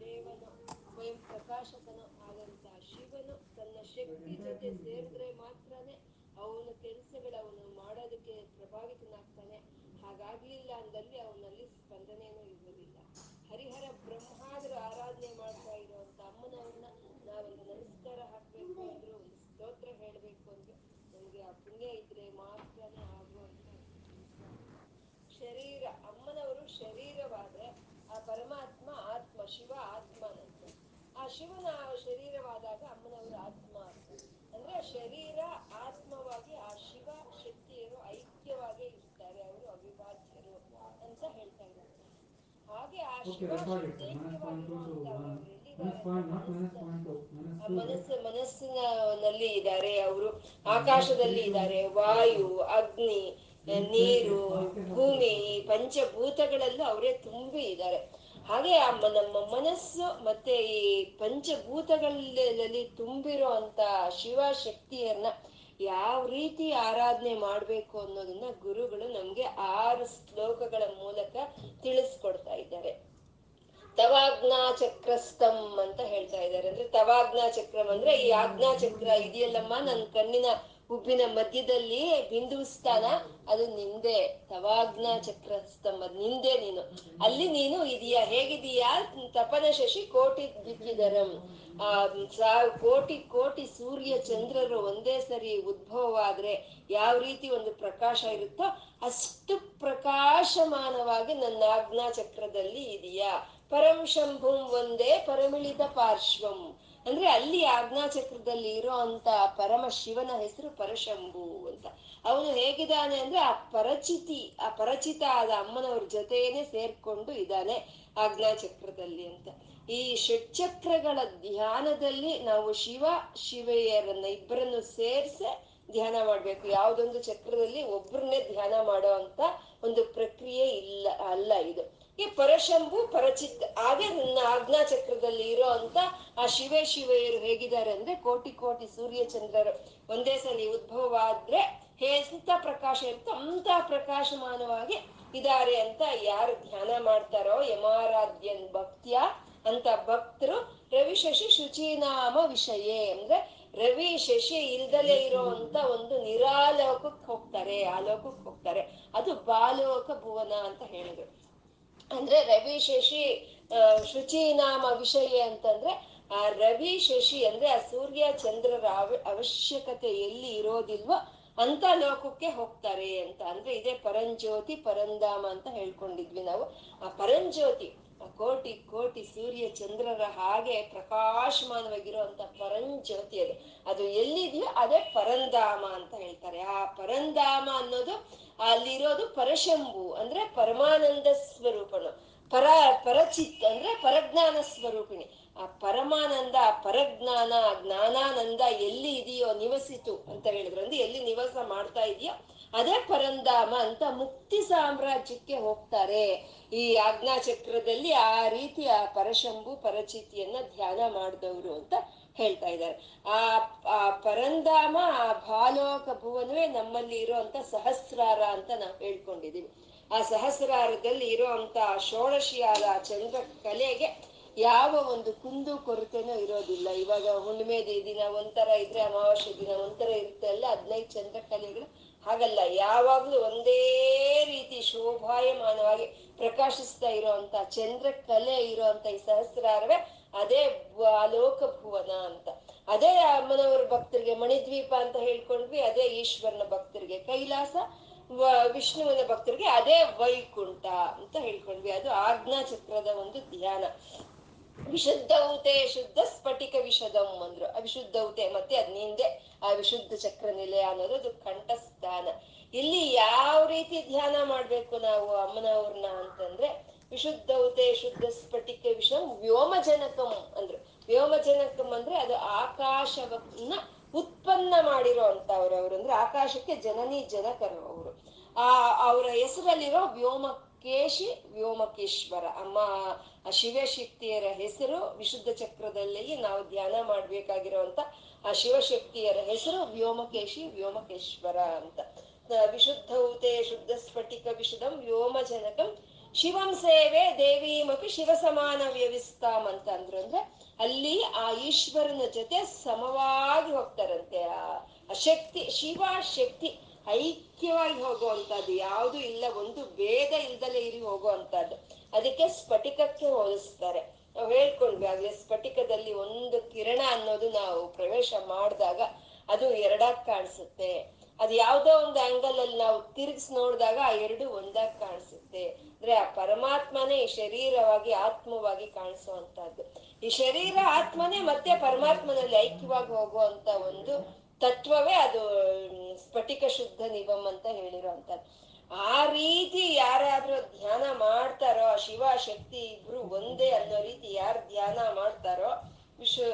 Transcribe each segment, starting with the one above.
ದೇವನು ಸ್ವಯಂ ಪ್ರಕಾಶಕನು ಆದಂತಹ ಶಿವನು ತನ್ನ ಶಕ್ತಿ ಜೊತೆ ಸೇರಿದ್ರೆ ಮಾತ್ರನೇ ಅವನ ಕೆಲಸಗಳವನು ಮಾಡೋದಕ್ಕೆ ಪ್ರಭಾವಿತನಾಗ್ತಾನೆ ಹಾಗಾಗ್ಲಿಲ್ಲ ಅಂದಲ್ಲಿ ಅವನಲ್ಲಿ ಸ್ಪಂದನೆಯನ್ನು ಶರೀರವಾದ್ರೆ ಆ ಪರಮಾತ್ಮ ಆತ್ಮ ಶಿವ ಆತ್ಮನಂತೆ ಆ ಶಿವನ ಶರೀರವಾದಾಗ ಅಮ್ಮನವರು ಆತ್ಮ ಅಂತ. ಅಂದ್ರೆ ಶರೀರ ಆತ್ಮವಾಗಿ ಆ ಶಿವ ಶಕ್ತಿಯರು ಐಕ್ಯವಾಗಿ ಇರ್ತಾರೆ ಅವರು ಅವಿಭಾಜ್ಯರು ಅಂತ ಹೇಳ್ತಾ ಇದ್ದಾರೆ. ಹಾಗೆ ಆ ಮನಸ್ಸು ಮನಸ್ಸಿನಲ್ಲಿ ಇದ್ದಾರೆ ಅವರು. ಆಕಾಶದಲ್ಲಿ ಇದ್ದಾರೆ. ವಾಯು ಅಗ್ನಿ ನೀರು ಭೂಮಿ ಪಂಚಭೂತಗಳಲ್ಲೂ ಅವರೇ ತುಂಬಿ ಇದ್ದಾರೆ. ಹಾಗೆ ಆ ನಮ್ಮ ಮನಸ್ಸು ಮತ್ತೆ ಈ ಪಂಚಭೂತಗಳಲ್ಲಿ ತುಂಬಿರೋ ಅಂತ ಶಿವಶಕ್ತಿಯನ್ನ ಯಾವ ರೀತಿ ಆರಾಧನೆ ಮಾಡ್ಬೇಕು ಅನ್ನೋದನ್ನ ಗುರುಗಳು ನಮ್ಗೆ ಆರು ಶ್ಲೋಕಗಳ ಮೂಲಕ ತಿಳಿಸ್ಕೊಡ್ತಾ ಇದ್ದಾರೆ. ತವಾಜ್ಞಾ ಚಕ್ರಸ್ತಂ ಅಂತ ಹೇಳ್ತಾ ಇದ್ದಾರೆ. ಅಂದ್ರೆ ತವಾಜ್ಞಾ ಚಕ್ರಂ ಅಂದ್ರೆ ಈ ಆಜ್ಞಾ ಚಕ್ರ ಇದೆಯಲ್ಲಮ್ಮ? ನನ್ನ ಕಣ್ಣಿನ ಉಬ್ಬಿನ ಮಧ್ಯದಲ್ಲಿ ಬಿಂದು ಸ್ಥಾನ ಅದು ನಿಂದೆ, ತವಾಗ್ನ ಚಕ್ರ ಸ್ತಂಭ ನಿಂದೆ ನೀನು. ಅಲ್ಲಿ ನೀನು ಇದೀಯಾ, ಹೇಗಿದೀಯಾ? ತಪನ ಶಶಿ ಕೋಟಿ ದಿಕ್ಕಿದರಂ ಆ ಕೋಟಿ ಕೋಟಿ ಸೂರ್ಯ ಚಂದ್ರರು ಒಂದೇ ಸರಿ ಉದ್ಭವವಾದ್ರೆ ಯಾವ ರೀತಿ ಒಂದು ಪ್ರಕಾಶ ಇರುತ್ತೋ ಅಷ್ಟು ಪ್ರಕಾಶಮಾನವಾಗಿ ನನ್ನ ಆಜ್ಞಾ ಚಕ್ರದಲ್ಲಿ ಇದೆಯಾ. ಪರಂ ಶಂಭುಂ ಒಂದೇ ಪರಮಿಳಿತ ಪಾರ್ಶ್ವಂ. ಅಂದ್ರೆ ಅಲ್ಲಿ ಆಜ್ಞಾ ಚಕ್ರದಲ್ಲಿ ಇರೋ ಅಂತ ಪರಮ ಶಿವನ ಹೆಸರು ಪರಶಂಭು ಅಂತ. ಅವನು ಹೇಗಿದ್ದಾನೆ ಅಂದ್ರೆ ಆ ಪರಚಿತಿ, ಆ ಪರಚಿತ ಆದ ಅಮ್ಮನವ್ರ ಜೊತೆಯೇನೆ ಸೇರ್ಕೊಂಡು ಇದ್ದಾನೆ ಆಜ್ಞಾ ಚಕ್ರದಲ್ಲಿ ಅಂತ. ಈ ಷಟ್ಚಕ್ರಗಳ ಧ್ಯಾನದಲ್ಲಿ ನಾವು ಶಿವ ಶಿವೆಯರನ್ನ ಇಬ್ಬರನ್ನು ಸೇರ್ಸೆ ಧ್ಯಾನ ಮಾಡ್ಬೇಕು. ಯಾವ್ದೊಂದು ಚಕ್ರದಲ್ಲಿ ಒಬ್ಬರನ್ನೇ ಧ್ಯಾನ ಮಾಡೋ ಅಂತ ಒಂದು ಪ್ರಕ್ರಿಯೆ ಇಲ್ಲ, ಅಲ್ಲ ಇದು. ಈ ಪರಶಂಭು ಪರಚಿತ್ ಹಾಗೆ ನನ್ನ ಆಜ್ಞಾ ಚಕ್ರದಲ್ಲಿ ಇರೋ ಅಂತ ಆ ಶಿವೇ ಶಿವೆಯರು ಹೇಗಿದ್ದಾರೆ ಅಂದ್ರೆ ಕೋಟಿ ಕೋಟಿ ಸೂರ್ಯ ಚಂದ್ರರು. ಒಂದೇ ಸಲ ಉದ್ಭವ ಆದ್ರೆ ಹೇಂತ ಪ್ರಕಾಶ ಇರುತ್ತೋ ಅಂತ ಪ್ರಕಾಶಮಾನವಾಗಿ ಇದ್ದಾರೆ ಅಂತ ಯಾರು ಧ್ಯಾನ ಮಾಡ್ತಾರೋ ಯಮಾರಾಧ್ಯನ್ ಭಕ್ತಿಯ ಅಂತ ಭಕ್ತರು ರವಿ ಶಶಿ ಶುಚಿನಾಮ ವಿಷಯ ಅಂದ್ರೆ ರವಿ ಶಶಿ ಇಲ್ದಲೇ ಇರೋ ಅಂತ ಒಂದು ನಿರಾಲೋಕಕ್ಕೆ ಹೋಗ್ತಾರೆ ಆ ಲೋಕಕ್ಕೆ ಹೋಗ್ತಾರೆ. ಅದು ಬಾಲೋಕ ಭುವನ ಅಂತ ಹೇಳಿದ್ರು. ಅಂದ್ರೆ ರವಿ ಶಶಿ ಶುಚಿನಾಮ ವಿಷಯ ಅಂತಂದ್ರೆ, ಆ ರವಿ ಶಶಿ ಅಂದ್ರೆ ಆ ಸೂರ್ಯ ಚಂದ್ರರ ಅವ ಅವಶ್ಯಕತೆ ಎಲ್ಲಿ ಇರೋದಿಲ್ವೋ ಅಂತ ಲೋಕಕ್ಕೆ ಹೋಗ್ತಾರೆ ಅಂತ. ಅಂದ್ರೆ ಇದೇ ಪರಂಜ್ಯೋತಿ, ಪರಂಧಾಮ ಅಂತ ಹೇಳ್ಕೊಂಡಿದ್ವಿ ನಾವು. ಆ ಪರಂಜ್ಯೋತಿ ಕೋಟಿ ಕೋಟಿ ಸೂರ್ಯ ಚಂದ್ರರ ಹಾಗೆ ಪ್ರಕಾಶಮಾನವಾಗಿರುವಂತ ಪರಂಜ್ಯೋತಿ ಅದು. ಅದು ಎಲ್ಲಿದೆಯೋ ಅದೇ ಪರಂಧಾಮ ಅಂತ ಹೇಳ್ತಾರೆ. ಆ ಪರಂಧಾಮ ಅನ್ನೋದು ಅಲ್ಲಿರೋದು ಪರಶಂಭು ಅಂದ್ರೆ ಪರಮಾನಂದ ಸ್ವರೂಪನು. ಪರ, ಪರಚಿತ್ ಅಂದ್ರೆ ಪರಜ್ಞಾನ ಸ್ವರೂಪಿಣಿ. ಆ ಪರಮಾನಂದ, ಪರಜ್ಞಾನ, ಜ್ಞಾನಾನಂದ ಎಲ್ಲಿ ಇದೆಯೋ ನಿವಸಿತು ಅಂತ ಹೇಳಿದ್ರು ಅಂದ್ರೆ ಎಲ್ಲಿ ನಿವಾಸ ಮಾಡ್ತಾ ಇದೆಯೋ ಅದೇ ಪರಂಧಾಮ ಅಂತ ಮುಕ್ತಿ ಸಾಮ್ರಾಜ್ಯಕ್ಕೆ ಹೋಗ್ತಾರೆ. ಈ ಚಕ್ರದಲ್ಲಿ ಆ ರೀತಿ ಆ ಪರಶಂಭು ಪರಚಿತಿಯನ್ನ ಧ್ಯಾನ ಮಾಡಿದವರು ಅಂತ ಹೇಳ್ತಾ ಇದ್ದಾರೆ. ಆ ಆ ಪರಂಧಾಮ ಆ ಭಾಲೋಕ ಭುವನವೇ ನಮ್ಮಲ್ಲಿ ಇರುವಂತ ಸಹಸ್ರಾರ ಅಂತ ನಾವು ಹೇಳ್ಕೊಂಡಿದೀವಿ ಆ ಸಹಸ್ರಾರದಲ್ಲಿ ಇರುವಂತ ಷೋಡಶಿಯಾದ ಚಂದ್ರ ಕಲೆಗೆ ಯಾವ ಒಂದು ಕುಂದು ಕೊರತೆನೂ ಇರೋದಿಲ್ಲ. ಇವಾಗ ಹುಣ್ಣಿಮೆ ದಿನ ಒಂಥರ ಇದ್ರೆ ಅಮಾವಾಸ್ಯ ದಿನ ಒಂಥರ ಇರುತ್ತೆ ಅಲ್ಲ ಹದಿನೈದು ಚಂದ್ರ ಕಲೆಗಳು ಹಾಗಲ್ಲ, ಯಾವಾಗ್ಲೂ ಒಂದೇ ರೀತಿ ಶೋಭಾಯಮಾನವಾಗಿ ಪ್ರಕಾಶಿಸ್ತಾ ಇರೋಂತ ಚಂದ್ರ ಕಲೆ ಇರೋಂತ ಈ ಸಹಸ್ರಾರವೇ ಅದೇ ಆಲೋಕ ಭುವನ ಅಂತ. ಅದೇ ಅಮ್ಮನವರ ಭಕ್ತರಿಗೆ, ಮಣಿದ್ವೀಪ ಅಂತ ಹೇಳ್ಕೊಂಡ್ವಿ, ಅದೇ ಈಶ್ವರನ ಭಕ್ತರಿಗೆ, ಕೈಲಾಸ ವಿಷ್ಣುವಿನ ಭಕ್ತರಿಗೆ ಅದೇ ವೈಕುಂಠ ಅಂತ ಹೇಳ್ಕೊಂಡ್ವಿ. ಅದು ಆಜ್ಞಾ ಚಕ್ರದ ಒಂದು ಧ್ಯಾನ. ವಿಶುದ್ಧೌತೆ, ಶುದ್ಧ ಸ್ಫಟಿಕ ವಿಷದಂ ಅಂದ್ರು. ಅವಿಶುದ್ಧೌತೆ ಮತ್ತೆ ಅದ್ ನಿಂದೆ ಆ ವಿಶುದ್ಧ ಚಕ್ರ ನಿಲಯ ಅನ್ನೋದು ಅದು ಕಂಠಸ್ಥಾನ. ಇಲ್ಲಿ ಯಾವ ರೀತಿ ಧ್ಯಾನ ಮಾಡ್ಬೇಕು ನಾವು ಅಮ್ಮನವ್ರನ್ನ ಅಂತಂದ್ರೆ, ವಿಶುದ್ಧೌತೆ, ಶುದ್ಧ ಸ್ಫಟಿಕ ವಿಷಂ ವ್ಯೋಮಜನಕಂ ಅಂದ್ರು. ವ್ಯೋಮಜನಕಂ ಅಂದ್ರೆ ಅದು ಆಕಾಶವನ್ನ ಉತ್ಪನ್ನ ಮಾಡಿರೋ ಅಂತವ್ರು ಅವ್ರು ಅಂದ್ರೆ ಆಕಾಶಕ್ಕೆ ಜನನಿ, ಜನಕರು ಅವರು. ಆ ಅವರ ಹೆಸರಲ್ಲಿರೋ ವ್ಯೋಮಕೇಶಿ, ವ್ಯೋಮಕೇಶ್ವರ. ಅಮ್ಮ ಆ ಶಿವಶಕ್ತಿಯರ ಹೆಸರು ವಿಶುದ್ಧ ಚಕ್ರದಲ್ಲಿ ನಾವು ಧ್ಯಾನ ಮಾಡ್ಬೇಕಾಗಿರುವಂತ ಆ ಶಿವಶಕ್ತಿಯರ ಹೆಸರು ವ್ಯೋಮಕೇಶಿ ವ್ಯೋಮಕೇಶ್ವರ ಅಂತ. ವಿಶುದ್ಧ ಊತೆ ಶುದ್ಧ ಸ್ಫಟಿಕ ವಿಶುದ್ಧಂ ವ್ಯೋಮಜನಕಂ ಶಿವಂ ಸೇವೆ ದೇವೀಮಪಿ ಶಿವ ಸಮಾನ ವ್ಯವಿಸ್ತಾಂ ಅಂತ ಅಂದ್ರು ಅಂದ್ರೆ ಅಲ್ಲಿ ಆ ಈಶ್ವರನ ಜೊತೆ ಸಮವಾಗಿ ಹೋಗ್ತಾರಂತೆ. ಆ ಶಕ್ತಿ ಶಿವ ಶಕ್ತಿ ಐಕ್ಯವಾಗಿ ಹೋಗುವಂತದ್ದು ಯಾವುದು ಇಲ್ಲ, ಒಂದು ಭೇದ ಇಲ್ದಲೆ ಇರಿ ಹೋಗುವಂತದ್ದು ಅದಕ್ಕೆ ಸ್ಫಟಿಕಕ್ಕೆ ಹೋಲಿಸ್ತಾರೆ. ನಾವು ಹೇಳ್ಕೊಂಡ್ವಿ ಆಗ್ಲೇ ಸ್ಫಟಿಕದಲ್ಲಿ ಒಂದು ಕಿರಣ ಅನ್ನೋದು ನಾವು ಪ್ರವೇಶ ಮಾಡಿದಾಗ ಅದು ಎರಡಾಗ್ ಕಾಣಿಸುತ್ತೆ. ಅದು ಯಾವ್ದೋ ಒಂದು ಆಂಗಲ್ ಅಲ್ಲಿ ನಾವು ತಿರುಗಿಸಿ ನೋಡಿದಾಗ ಆ ಎರಡು ಒಂದಾಗ್ ಕಾಣಿಸುತ್ತೆ. ಅಂದ್ರೆ ಆ ಪರಮಾತ್ಮನೇ ಈ ಶರೀರವಾಗಿ, ಆತ್ಮವಾಗಿ ಕಾಣಿಸುವಂತಹದ್ದು ಈ ಶರೀರ, ಆತ್ಮನೇ ಮತ್ತೆ ಪರಮಾತ್ಮನಲ್ಲಿ ಐಕ್ಯವಾಗಿ ಹೋಗುವಂತ ಒಂದು ತತ್ವವೇ ಅದು, ಸ್ಫಟಿಕ ಶುದ್ಧ ನಿಗಮ್ ಅಂತ ಹೇಳಿರೋಂಥದ್ದು ಆ ರೀತಿ ಯಾರಾದ್ರೂ ಧ್ಯಾನ ಮಾಡ್ತಾರೋ ಶಿವ ಶಕ್ತಿ ಇಬ್ರು ಒಂದೇ ಅನ್ನೋ ರೀತಿ ಯಾರು ಧ್ಯಾನ ಮಾಡ್ತಾರೋ ವಿಶ್ವ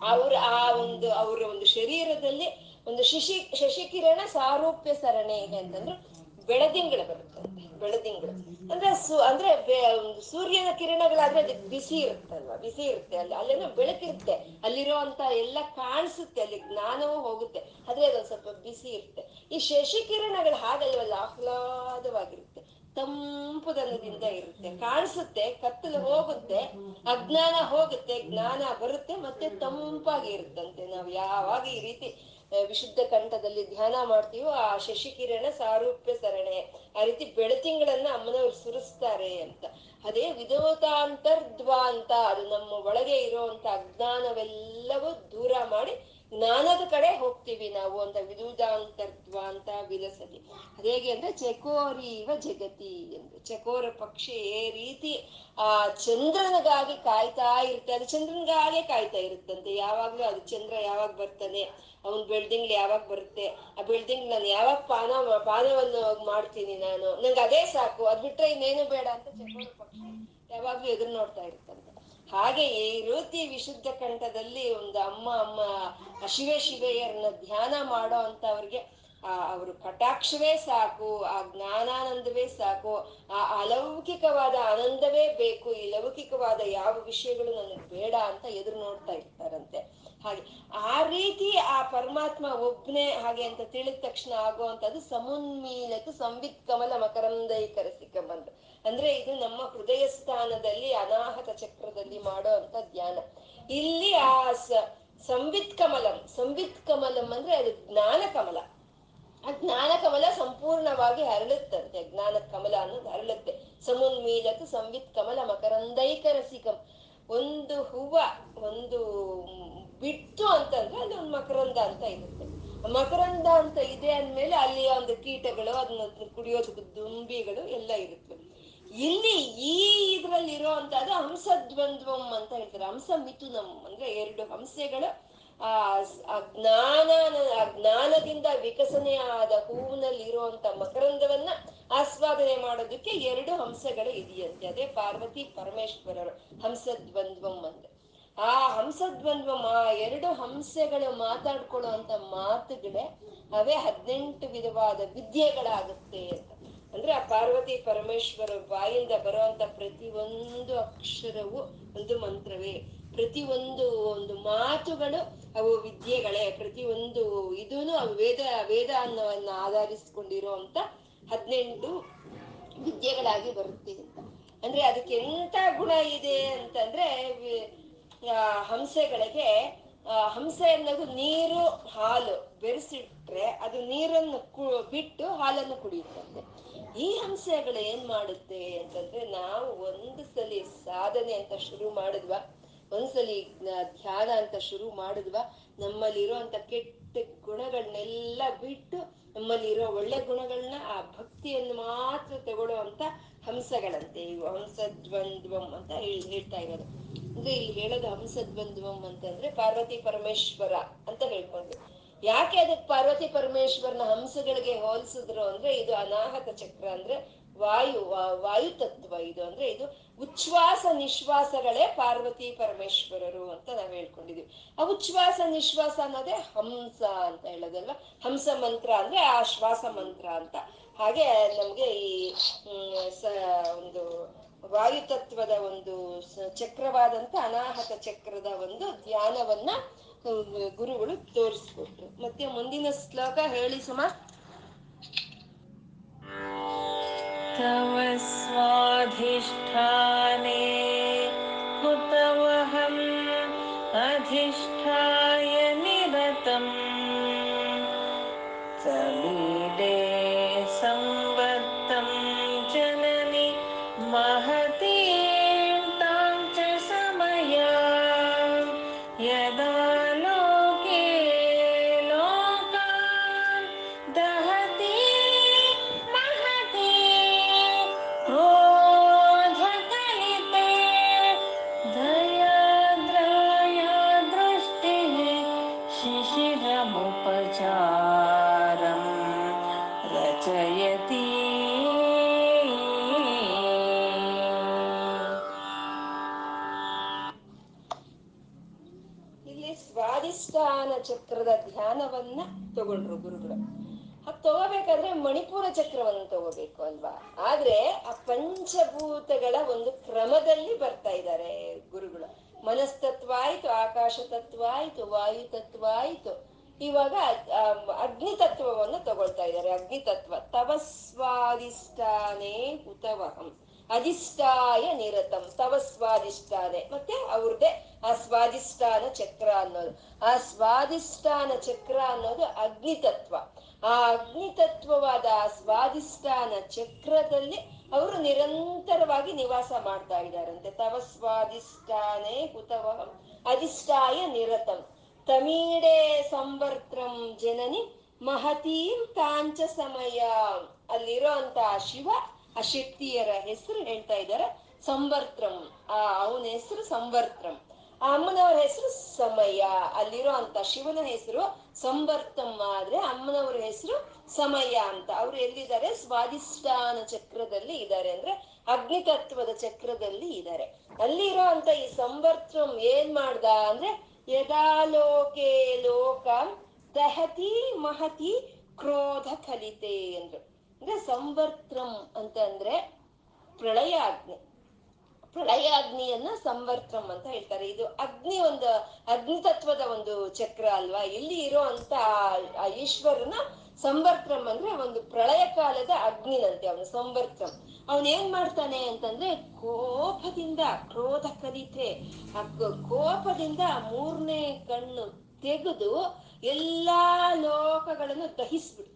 ಅವ್ರ ಆ ಒಂದು, ಅವ್ರ ಒಂದು ಶರೀರದಲ್ಲಿ ಒಂದು ಶಶಿ, ಶಶಿಕಿರಣ ಸಾರೂಪ್ಯ ಸರಣೆ ಇದೆ ಅಂತಂದ್ರೆ ಬೆಳದಿಂಗಳು ಬರುತ್ತಂತೆ ಬೆಳದಿಂಗಳು. ಅಂದ್ರೆ ಸು, ಅಂದ್ರೆ ಒಂದು ಸೂರ್ಯನ ಕಿರಣಗಳಾದ್ರೆ ಅದಕ್ಕೆ ಬಿಸಿ ಇರುತ್ತಲ್ವಾ, ಬಿಸಿ ಇರುತ್ತೆ, ಅಲ್ಲಿ, ಅಲ್ಲೇನೋ ಬೆಳಕಿರುತ್ತೆ ಅಲ್ಲಿರೋ ಅಂತ ಎಲ್ಲ ಕಾಣಿಸುತ್ತೆ, ಅಲ್ಲಿ ಜ್ಞಾನವೂ ಹೋಗುತ್ತೆ, ಆದ್ರೆ ಅದೊಂದ್ ಸ್ವಲ್ಪ ಬಿಸಿ ಇರುತ್ತೆ. ಈ ಶಶಿಕಿರಣಗಳು ಹಾಗಲ್ವಲ್ಲ ಆಹ್ಲಾದವಾಗಿರುತ್ತೆ. ತಂಪುದನದಿಂದ ಇರುತ್ತೆ. ಕಾಣಿಸುತ್ತೆ, ಕತ್ತಲು ಹೋಗುತ್ತೆ, ಅಜ್ಞಾನ ಹೋಗುತ್ತೆ, ಜ್ಞಾನ ಬರುತ್ತೆ, ಮತ್ತೆ ತಂಪಾಗಿ ಇರುತ್ತಂತೆ. ನಾವು ಯಾವಾಗ ಈ ರೀತಿ ವಿಶುದ್ಧ ಕಂಠದಲ್ಲಿ ಧ್ಯಾನ ಮಾಡ್ತೀವೋ ಆ ಶಶಿಕಿರಣ ಸಾರೂಪ್ಯ ಸರಣೆ, ಆ ರೀತಿ ಬೆಳತಿಂಗಳನ್ನ ಅಮ್ಮನವ್ರು ಸುರಿಸ್ತಾರೆ ಅಂತ. ಅದೇ ವಿಧೋತಾಂತರ್ಧ್ವ ಅಂತ ಅದು ನಮ್ಮ ಒಳಗೆ ಇರುವಂತ ಅಜ್ಞಾನವೆಲ್ಲವೂ ದೂರ ಮಾಡಿ ಜ್ಞಾನದ ಕಡೆ ಹೋಗ್ತೀವಿ ನಾವು ಅಂತ ವಿಧೂತಾಂತರ್ದ್ವ ಅಂತ ವಿಲಸತಿ ಅದೇಗೆ ಅಂದ್ರೆ ಚಕೋರೀವ ಜಗತಿ ಎಂದು. ಚಕೋರ ಪಕ್ಷಿ ರೀತಿ ಆ ಚಂದ್ರನಿಗಾಗಿ ಕಾಯ್ತಾ ಇರುತ್ತೆ ಅದು ಚಂದ್ರನಿಗಾಗೆ ಕಾಯ್ತಾ ಇರುತ್ತಂತೆ. ಯಾವಾಗ್ಲೂ ಅದು ಚಂದ್ರ ಯಾವಾಗ ಬರ್ತಾನೆ, ಅವನ್ ಬಿಲ್ಡಿಂಗ್ ಯಾವಾಗ ಬರುತ್ತೆ, ಆ ಬಿಲ್ಡಿಂಗ್ ನಾನು ಯಾವಾಗ ಪಾನ, ಪಾನವನ್ನು ಮಾಡ್ತೀನಿ ನಾನು. ನಂಗೆ ಅದೇ ಸಾಕು. ಅದ್ ಬಿಟ್ರೆ ಇನ್ನೇನು ಬೇಡ ಅಂತ ಚಕೋರ ಪಕ್ಷಿ ಯಾವಾಗ್ಲೂ ಎದುರು ನೋಡ್ತಾ ಇರುತ್ತಂತೆ. ಹಾಗೆ ಈ ರೀತಿ ವಿಶುದ್ಧ ಕಂಠದಲ್ಲಿ ಒಂದು ಅಮ್ಮ ಅಮ್ಮ ಶಿವೆ ಶಿವೆಯರನ್ನ ಧ್ಯಾನ ಮಾಡೋ ಅಂತ ಅವ್ರಿಗೆ ಆ, ಅವರು ಕಟಾಕ್ಷವೇ ಸಾಕು, ಆ ಜ್ಞಾನಾನಂದವೇ ಸಾಕು, ಆ ಅಲೌಕಿಕವಾದ ಆನಂದವೇ ಬೇಕು, ಈ ಲೌಕಿಕವಾದ ಯಾವ ವಿಷಯಗಳು ನನಗೆ ಬೇಡ ಅಂತ ಎದುರು ನೋಡ್ತಾ ಇರ್ತಾರಂತೆ. ಹಾಗೆ ಆ ರೀತಿ ಆ ಪರಮಾತ್ಮ ಒಬ್ನೇ ಹಾಗೆ ಅಂತ ತಿಳಿದ ತಕ್ಷಣ ಆಗುವಂತದ್ದು ಸಮುನ್ಮೀಲಕ ಸಂವಿತ್ ಕಮಲ ಮಕರಂದೈಕರ ಅಂತ ಅಂದ್ರೆ ಇದು ನಮ್ಮ ಹೃದಯ ಸ್ಥಾನದಲ್ಲಿ ಅನಾಹತ ಚಕ್ರದಲ್ಲಿ ಮಾಡೋ ಅಂತ ಧ್ಯಾನ. ಇಲ್ಲಿ ಆ ಸಂವಿತ್ ಕಮಲಂ ಸಂವಿತ್ ಕಮಲಂ ಅಂದ್ರೆ ಅದು ಜ್ಞಾನ ಕಮಲ. ಆ ಜ್ಞಾನ ಕಮಲ ಸಂಪೂರ್ಣವಾಗಿ ಹರಳುತ್ತಂತೆ. ಜ್ಞಾನ ಕಮಲ ಅನ್ನೋದು ಹರಳುತ್ತೆ. ಸಮುನ್ಮೀಲಕ ಸಂವಿತ್ ಕಮಲ ಮಕರಂದೈಕ ರಸಿಕಂ. ಒಂದು ಹೂವ, ಒಂದು ಬಿಟ್ಟು ಅಂತಂದ್ರೆ ಒಂದು ಮಕರಂದ ಅಂತ ಇರುತ್ತೆ. ಮಕರಂದ ಅಂತ ಇದೆ ಅಂದ್ಮೇಲೆ ಅಲ್ಲಿ ಒಂದು ಕೀಟಗಳು, ಅದನ್ನ ಕುಡಿಯೋದಕ್ಕೆ ದುಂಬಿಗಳು ಎಲ್ಲ ಇರುತ್ತವೆ. ಇಲ್ಲಿ ಈ ಇದ್ರಲ್ಲಿ ಇರುವಂತದ್ದು ಹಂಸದ್ವಂದ್ವಂ ಅಂತ ಹೇಳ್ತಾರೆ. ಹಂಸ ಮಿಥುನಂ ಅಂದ್ರೆ ಎರಡು ಹಂಸೆಗಳು. ಆ ಜ್ಞಾನ ಜ್ಞಾನದಿಂದ ವಿಕಸನೆ ಆದ ಹೂವಿನಲ್ಲಿ ಇರುವಂತ ಮಕರಂದವನ್ನ ಆಸ್ವಾದನೆ ಮಾಡೋದಕ್ಕೆ ಎರಡು ಹಂಸಗಳು ಇದೆಯಂತೆ. ಅದೇ ಪಾರ್ವತಿ ಪರಮೇಶ್ವರರು ಹಂಸದ್ವಂದ್ವಂ ಅಂದ್ರೆ ಆ ಹಂಸದ್ವಂದ್ವಂ, ಆ ಎರಡು ಹಂಸೆಗಳು ಮಾತಾಡ್ಕೊಳ್ಳುವಂತ ಮಾತುಗಳೇ ಅವೇ ಹದಿನೆಂಟು ವಿಧವಾದ ವಿದ್ಯೆಗಳಾಗುತ್ತೆ ಅಂತ. ಅಂದ್ರೆ ಆ ಪಾರ್ವತಿ ಪರಮೇಶ್ವರ ಬಾಯಿಂದ ಬರುವಂತ ಪ್ರತಿ ಒಂದು ಅಕ್ಷರವು ಒಂದು ಮಂತ್ರವೇ. ಪ್ರತಿ ಒಂದು ಒಂದು ಮಾತುಗಳು ಅವು ವಿದ್ಯೆಗಳೇ. ಪ್ರತಿ ಒಂದು ಇದೂನು ವೇದ ವೇದ ಅನ್ನವನ್ನ ಆಧರಿಸಿಕೊಂಡಿರೋ ಅಂತ ಹದಿನೆಂಟು ವಿದ್ಯೆಗಳಾಗಿ ಬರುತ್ತೆ ಅಂತ. ಅಂದ್ರೆ ಅದಕ್ಕೆ ಎಂತ ಗುಣ ಇದೆ ಅಂತಂದ್ರೆ ಹಂಸೆಗಳಿಗೆ ಹಂಸೆ ಅನ್ನೋದು ನೀರು, ಹಾಲು ಬೆರೆಸಿಟ್ರೆ ಅದು ನೀರನ್ನು ಬಿಟ್ಟು ಹಾಲನ್ನು ಕುಡಿಯುತ್ತಂತೆ ಈ ಹಂಸೆಗಳು ಏನ್ ಮಾಡುತ್ತೆ ಅಂತಂದ್ರೆ ನಾವು ಒಂದು ಸಲಿ ಸಾಧನೆ ಅಂತ ಶುರು ಮಾಡಿದ್ವಾ? ಒಂದ್ಸಲಿ ಧ್ಯಾನ ಅಂತ ಶುರು ಮಾಡಿದ್ವಾ? ನಮ್ಮಲ್ಲಿ ಇರುವಂತ ಕೆಟ್ಟ ಗುಣಗಳನ್ನೆಲ್ಲ ಬಿಟ್ಟು ನಮ್ಮಲ್ಲಿರೋ ಒಳ್ಳೆ ಗುಣಗಳನ್ನ ಆ ಭಕ್ತಿಯನ್ನು ಮಾತ್ರ ತಗೊಳ್ಳುವಂತ ಹಂಸಗಳಂತೆ. ಇವು ಹಂಸದ್ವಂದ್ವಂ ಅಂತ ಹೇಳಿ, ಹೇಳ್ತಾ ಇರೋದು. ಅಂದ್ರೆ ಇಲ್ಲಿ ಹೇಳೋದು ಹಂಸದ್ವಂದ್ವಂ ಅಂತಂದ್ರೆ ಪಾರ್ವತಿ ಪರಮೇಶ್ವರ ಅಂತ ಹೇಳ್ಕೊಂಡು. ಯಾಕೆ ಅದಕ್ಕೆ ಪಾರ್ವತಿ ಪರಮೇಶ್ವರನ ಹಂಸಗಳಿಗೆ ಹೋಲಿಸಿದ್ರು ಅಂದ್ರೆ ಇದು ಅನಾಹತ ಚಕ್ರ ಅಂದ್ರೆ ವಾಯು ವಾಯು ತತ್ವ ಇದು ಅಂದ್ರೆ ಇದು ಉಚ್ಛ್ವಾಸ ನಿಶ್ವಾಸಗಳೇ ಪಾರ್ವತಿ ಪರಮೇಶ್ವರರು ಅಂತ ನಾವ್ ಹೇಳ್ಕೊಂಡಿದೀವಿ. ಆ ಉಚ್ಛ್ವಾಸ ನಿಶ್ವಾಸ ಅನ್ನೋದೇ ಹಂಸ ಅಂತ ಹೇಳೋದಲ್ವಾ? ಹಂಸ ಮಂತ್ರ ಅಂದ್ರೆ ಆ ಶ್ವಾಸ ಮಂತ್ರ ಅಂತ. ಹಾಗೆ ನಮ್ಗೆ ಈ ಸ, ಒಂದು ವಾಯುತತ್ವದ ಒಂದು ಚಕ್ರವಾದಂತ ಅನಾಹತ ಚಕ್ರದ ಒಂದು ಧ್ಯಾನವನ್ನ ಗುರುಗಳು ತೋರಿಸ್ಕೊಟ್ರು ಮತ್ತೆ ಮುಂದಿನ ಶ್ಲೋಕ ಹೇಳಿ ಸುಮ तव स्वाधिष्ठाने कुतवहम् अधिष्ठाय ತಗೊಂಡ್ರು ಗುರುಗಳು. ಅದು ತಗೋಬೇಕಾದ್ರೆ ಮಣಿಪುರ ಚಕ್ರವನ್ನು ತಗೋಬೇಕು ಅಲ್ವಾ? ಆದ್ರೆ ಆ ಪಂಚಭೂತಗಳ ಒಂದು ಕ್ರಮದಲ್ಲಿ ಬರ್ತಾ ಇದ್ದಾರೆ ಗುರುಗಳು. ಮನಸ್ತತ್ವ ಆಯ್ತು ಆಕಾಶ ತತ್ವ ಆಯ್ತು ವಾಯು ತತ್ವ ಆಯ್ತು ಇವಾಗ ಅಗ್ನಿ ತತ್ವವನ್ನು ತಗೊಳ್ತಾ ಇದ್ದಾರೆ. ಅಗ್ನಿ ತತ್ವ ತವಸ್ವಾದಿಷ್ಟಾನೇ ಹುತವಹಂ. ಅಧಿಷ್ಠಾಯ ನಿರತಂ, ತವ ಸ್ವಾದಿಷ್ಠಾನೆ ಮತ್ತೆ ಅವ್ರದ್ದೇ ಆ ಸ್ವಾದಿಷ್ಠಾನ ಚಕ್ರ ಅನ್ನೋದು. ಆ ಸ್ವಾದಿಷ್ಠಾನ ಚಕ್ರ ಅನ್ನೋದು ಅಗ್ನಿತತ್ವ. ಆ ಅಗ್ನಿತತ್ವವಾದ ಆ ಸ್ವಾದಿಷ್ಠಾನ ಚಕ್ರದಲ್ಲಿ ಅವರು ನಿರಂತರವಾಗಿ ನಿವಾಸ ಮಾಡ್ತಾ ಇದ್ದಾರಂತೆ. ತವ ಸ್ವಾದಿಷ್ಠಾನೇ ಹುತವ ಅಧಿಷ್ಠಾಯ ನಿರತಂ. ತಮೀಡೆ ಸಂವರ್ತ್ರಂ ಜನನಿ ಮಹತೀಂ ತಾಂಚ ಸಮಯ. ಅಲ್ಲಿರೋ ಅಂತ ಶಿವ ಆ ಶಕ್ತಿಯರ ಹೆಸರು ಹೇಳ್ತಾ ಇದ್ದಾರೆ, ಸಂವರ್ತ್ರಂ. ಆ, ಅವನ ಹೆಸರು ಸಂವರ್ತ್ರಂ. ಆ ಅಮ್ಮನವರ ಹೆಸರು ಸಮಯ ಅಲ್ಲಿರೋ ಅಂತ ಶಿವನ ಹೆಸರು ಸಂವರ್ತಮ್ಮ ಆದ್ರೆ ಅಮ್ಮನವರ ಹೆಸರು ಸಮಯ ಅಂತ. ಅವ್ರು ಎಲ್ಲಿದ್ದಾರೆ? ಸ್ವಾದಿಷ್ಠಾನ ಚಕ್ರದಲ್ಲಿ ಇದ್ದಾರೆ ಅಂದ್ರೆ ಅಗ್ನಿ ತತ್ವದ ಚಕ್ರದಲ್ಲಿ ಇದ್ದಾರೆ. ಅಲ್ಲಿರೋ ಅಂತ ಈ ಸಂವರ್ತ್ರಂ ಏನ್ ಮಾಡ್ದ ಅಂದ್ರೆ ಯದಾಲೋಕೆ ಲೋಕ ದಹತಿ ಮಹತಿ ಕ್ರೋಧ ಕಲಿತೆ ಅಂದ್ರು. ಅಂದ್ರೆ ಸಂವರ್ತ್ರಂ ಅಂತ ಅಂದ್ರೆ ಪ್ರಳಯ ಅಗ್ನಿ ಸಂವರ್ತ್ರಂ ಅಂತ ಹೇಳ್ತಾರೆ. ಇದು ಅಗ್ನಿ ಒಂದು, ಅಗ್ನಿ ತತ್ವದ ಒಂದು ಚಕ್ರ ಅಲ್ವಾ? ಇಲ್ಲಿ ಇರೋ ಅಂತ ಆ ಈಶ್ವರನ ಸಂವರ್ತ್ರಂ ಅಂದ್ರೆ ಒಂದು ಪ್ರಳಯ ಕಾಲದ ಅಗ್ನಿನಂತೆ ಅವನು, ಸಂವರ್ತ್ರಂ. ಅವನ್ ಏನ್ ಮಾಡ್ತಾನೆ ಅಂತಂದ್ರೆ ಕೋಪದಿಂದ, ಕ್ರೋಧ ಕಲಿತೆ ಆ ಕೋಪದಿಂದ ಮೂರನೇ ಕಣ್ಣು ತೆಗೆದು ಎಲ್ಲಾ ಲೋಕಗಳನ್ನು ದಹಿಸ್ಬಿಡ್ತಾನಂತೆ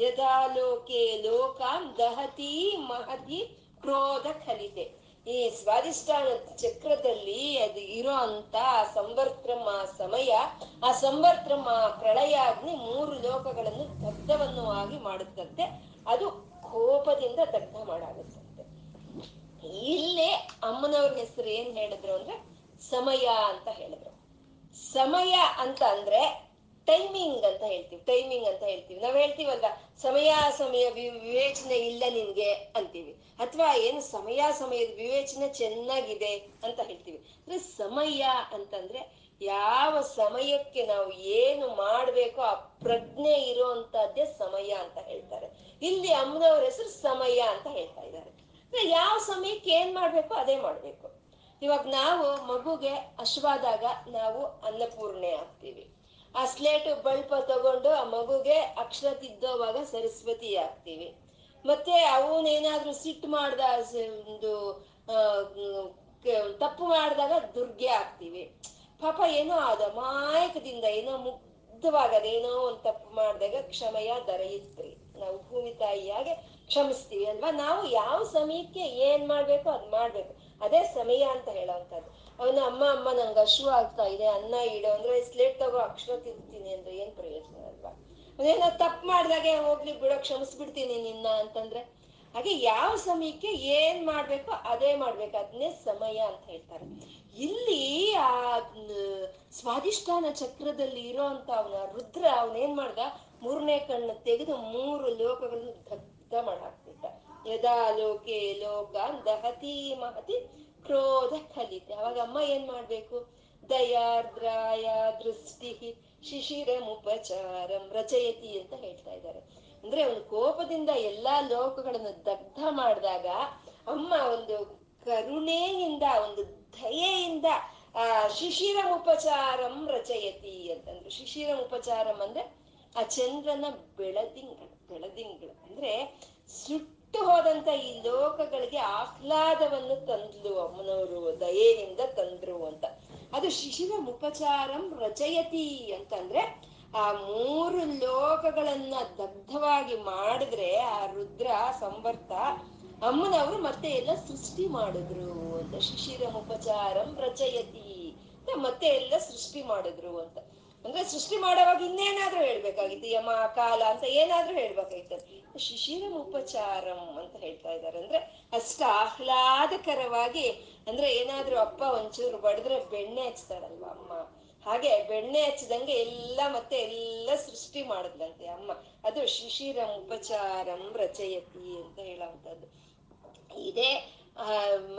ಯದಾ ಲೋಕೆ ಲೋಕಾಂ ದಹತಿ ಮಹತಿ ಕ್ರೋಧ ಕಲಿತೆ ಈ ಸ್ವಾದಿಷ್ಟಾನ ಚಕ್ರದಲ್ಲಿ ಅದು ಇರೋ ಅಂತ ಸಂವರ್ತ್ರಮ ಸಮಯ, ಆ ಸಂವರ್ತ್ರಮ ಪ್ರಳಯ ಅಗ್ನಿ ಮೂರು ಲೋಕಗಳನ್ನು ದಗ್ಧವನ್ನು ಆಗಿ ಮಾಡುತ್ತಂತೆ. ಅದು ಕೋಪದಿಂದ ದಗ್ಧ ಮಾಡಾಗುತ್ತಂತೆ. ಇಲ್ಲೇ ಅಮ್ಮನವ್ರ ಹೆಸರು ಏನ್ ಹೇಳಿದ್ರು ಅಂದ್ರೆ ಸಮಯ ಅಂತ ಹೇಳಿದ್ರು. ಸಮಯ ಅಂತ ಅಂದ್ರೆ ಟೈಮಿಂಗ್ ಅಂತ ಹೇಳ್ತೀವಿ ಟೈಮಿಂಗ್ ಅಂತ ಹೇಳ್ತೀವಿ. ನಾವ್ ಹೇಳ್ತೀವಲ್ವ ಸಮಯ ಸಮಯ ವಿವೇಚನೆ ಇಲ್ಲ ನಿನ್ಗೆ ಅಂತೀವಿ. ಅಥವಾ ಏನು ಸಮಯ, ಸಮಯದ ವಿವೇಚನೆ ಚೆನ್ನಾಗಿದೆ ಅಂತ ಹೇಳ್ತೀವಿ. ಅಂದ್ರೆ ಸಮಯ ಅಂತಂದ್ರೆ ಯಾವ ಸಮಯಕ್ಕೆ ನಾವು ಏನು ಮಾಡ್ಬೇಕೋ ಆ ಪ್ರಜ್ಞೆ ಇರುವಂತಹದ್ದೇ ಸಮಯ ಅಂತ ಹೇಳ್ತಾರೆ. ಇಲ್ಲಿ ಅಮ್ಮನವ್ರ ಹೆಸರು ಸಮಯ ಅಂತ ಹೇಳ್ತಾ ಇದ್ದಾರೆ. ಅಂದ್ರೆ ಯಾವ ಸಮಯಕ್ಕೆ ಏನ್ ಮಾಡ್ಬೇಕು ಅದೇ ಮಾಡ್ಬೇಕು. ಇವಾಗ ನಾವು ಮಗುಗೆ ಹಶ್ವಾದಾಗ ನಾವು ಅನ್ನಪೂರ್ಣೆ ಆಗ್ತೀವಿ. ಆ ಸ್ಲೇಟು ಬಳ್ಪ ತಗೊಂಡು ಆ ಮಗುಗೆ ಅಕ್ಷರ ತಿದ್ದೋವಾಗ ಸರಸ್ವತಿ ಆಗ್ತೀವಿ ಮತ್ತೆ ಅವನೇನಾದ್ರೂ ಸಿಟ್ಟು ಮಾಡ್ದ ಒಂದು ತಪ್ಪು ಮಾಡಿದಾಗ ದುರ್ಗೆ ಆಗ್ತೀವಿ ಪಾಪ ಏನೋ ಆದ ಮಾಯಕದಿಂದ ಏನೋ ಮುಗ್ಧವಾಗದ ಏನೋ ಒಂದು ತಪ್ಪು ಮಾಡಿದಾಗ ಕ್ಷಮಯ ದೊರೆಯುತ್ತೆ ನಾವು ಭೂಮಿ ತಾಯಿಯಾಗೆ ಕ್ಷಮಿಸ್ತೀವಿ ಅಲ್ವಾ? ನಾವು ಯಾವ ಸಮಯಕ್ಕೆ ಏನ್ ಮಾಡ್ಬೇಕು ಅದ್ ಮಾಡ್ಬೇಕು. ಅದೇ ಸಮಯ ಅಂತ ಹೇಳೋವಂಥದ್ದು ಅವನು ಅಮ್ಮ ಅಮ್ಮ, ನಂಗೆ ಹಶು ಆಗ್ತಾ ಇದೆ ಅನ್ನ ಇಡು ಅಂದ್ರೆ ಸ್ಲೇಟ್ ತಗೋ ಅಕ್ಷರ ತಿಂತೀನಿ ಅಂದ್ರೆ ಏನ್ ಪ್ರಯೋಜನ ಅಲ್ವಾ? ಅದೇನೋ ತಪ್ಪು ಮಾಡ್ದಾಗೆ ಹೋಗ್ಲಿ ಬಿಡೋ, ಕ್ಷಮಿಸ್ಬಿಡ್ತೀನಿ ನಿನ್ನ ಅಂತಂದ್ರೆ. ಹಾಗೆ ಯಾವ ಸಮಯಕ್ಕೆ ಏನ್ ಮಾಡ್ಬೇಕೋ ಅದೇ ಮಾಡ್ಬೇಕು ಅದನ್ನೇ ಸಮಯ ಅಂತ ಹೇಳ್ತಾರೆ. ಇಲ್ಲಿ ಆ ಸ್ವಾದಿಷ್ಠಾನ ಚಕ್ರದಲ್ಲಿ ಇರೋಂತ ಅವನ ರುದ್ರ ಅವನೇನ್ ಮಾಡ್ದ? ಮೂರನೇ ಕಣ್ಣು ತೆಗೆದು ಮೂರು ಲೋಕಗಳನ್ನು ದಗ್ಧ ಮಾಡಾಕ್ತಿದ್ದ. ಯದಾ ಲೋಕೆ ಲೋಕ ದಹತಿ ಮಹತಿ ಕ್ರೋಧ ಕಲಿತೆ ಅವಾಗ ಅಮ್ಮ ಏನ್ ಮಾಡ್ಬೇಕು? ದಯಾರ್ದ್ರಾಯ ದೃಷ್ಟಿ ಶಿಶಿರಮುಪಚಾರಂ ರಚಯತಿ ಅಂತ ಹೇಳ್ತಾ ಇದ್ದಾರೆ. ಅಂದ್ರೆ ಅವನು ಕೋಪದಿಂದ ಎಲ್ಲಾ ಲೋಕಗಳನ್ನು ದಗ್ಧ ಮಾಡಿದಾಗ ಅಮ್ಮ ಒಂದು ಕರುಣೆಯಿಂದ, ಒಂದು ದಯೆಯಿಂದ, ಆ, ಶಿಶಿರ ಉಪಚಾರಂ ರಚಯತಿ ಅಂತಂದ್ರು. ಶಿಶಿರ ಉಪಚಾರಂ ಅಂದ್ರೆ ಆ ಚಂದ್ರನ ಬೆಳದಿಂಗಳು ಬೆಳದಿಂಗಳು. ಅಂದ್ರೆ ಸುಟ್ಟು ಹೋದಂತ ಈ ಲೋಕಗಳಿಗೆ ಆಹ್ಲಾದವನ್ನು ತಂದ್ಲು ಅಮ್ಮನವರು, ದಯೆಯಿಂದ ತಂದ್ರು ಅಂತ. ಅದು ಶಿಶಿರ ಉಪಚಾರಂ ರಚಯತಿ ಅಂತಂದ್ರೆ ಆ ಮೂರು ಲೋಕಗಳನ್ನ ದಗ್ಧವಾಗಿ ಮಾಡಿದ್ರೆ ಆ ರುದ್ರ, ಸಂವರ್ತ, ಅಮ್ಮನವರು ಮತ್ತೆ ಎಲ್ಲ ಸೃಷ್ಟಿ ಮಾಡಿದ್ರು ಅಂತ. ಶಿಶಿರ ಉಪಚಾರಂ ರಚಯತಿ ಮತ್ತೆ ಎಲ್ಲ ಸೃಷ್ಟಿ ಮಾಡಿದ್ರು ಅಂತ. ಅಂದ್ರೆ ಸೃಷ್ಟಿ ಮಾಡೋವಾಗ ಇನ್ನೇನಾದ್ರೂ ಹೇಳ್ಬೇಕಾಗಿತ್ತು, ಯಮ, ಕಾಲ ಅಂತ ಏನಾದ್ರೂ ಹೇಳ್ಬೇಕಾಗಿತ್ತು. ಶಿಶಿರ ಉಪಚಾರಂ ಅಂತ ಹೇಳ್ತಾ ಇದ್ದಾರೆ. ಅಂದ್ರೆ ಅಷ್ಟ ಆಹ್ಲಾದಕರವಾಗಿ, ಅಂದ್ರೆ ಏನಾದ್ರೂ ಅಪ್ಪ ಒಂಚೂರು ಬಡಿದ್ರೆ ಬೆಣ್ಣೆ ಹಚ್ತಾಳಲ್ವ ಅಮ್ಮ? ಹಾಗೆ ಬೆಣ್ಣೆ ಹಚ್ಚದಂಗೆ ಎಲ್ಲ ಮತ್ತೆ ಎಲ್ಲ ಸೃಷ್ಟಿ ಮಾಡಿದ್ಲಂತೆ ಅಮ್ಮ. ಅದು ಶಿಶಿರಂ ಉಪಚಾರಂ ರಚಯತಿ ಅಂತ ಹೇಳುವಂಥದ್ದು. ಇದೇ, ಆ,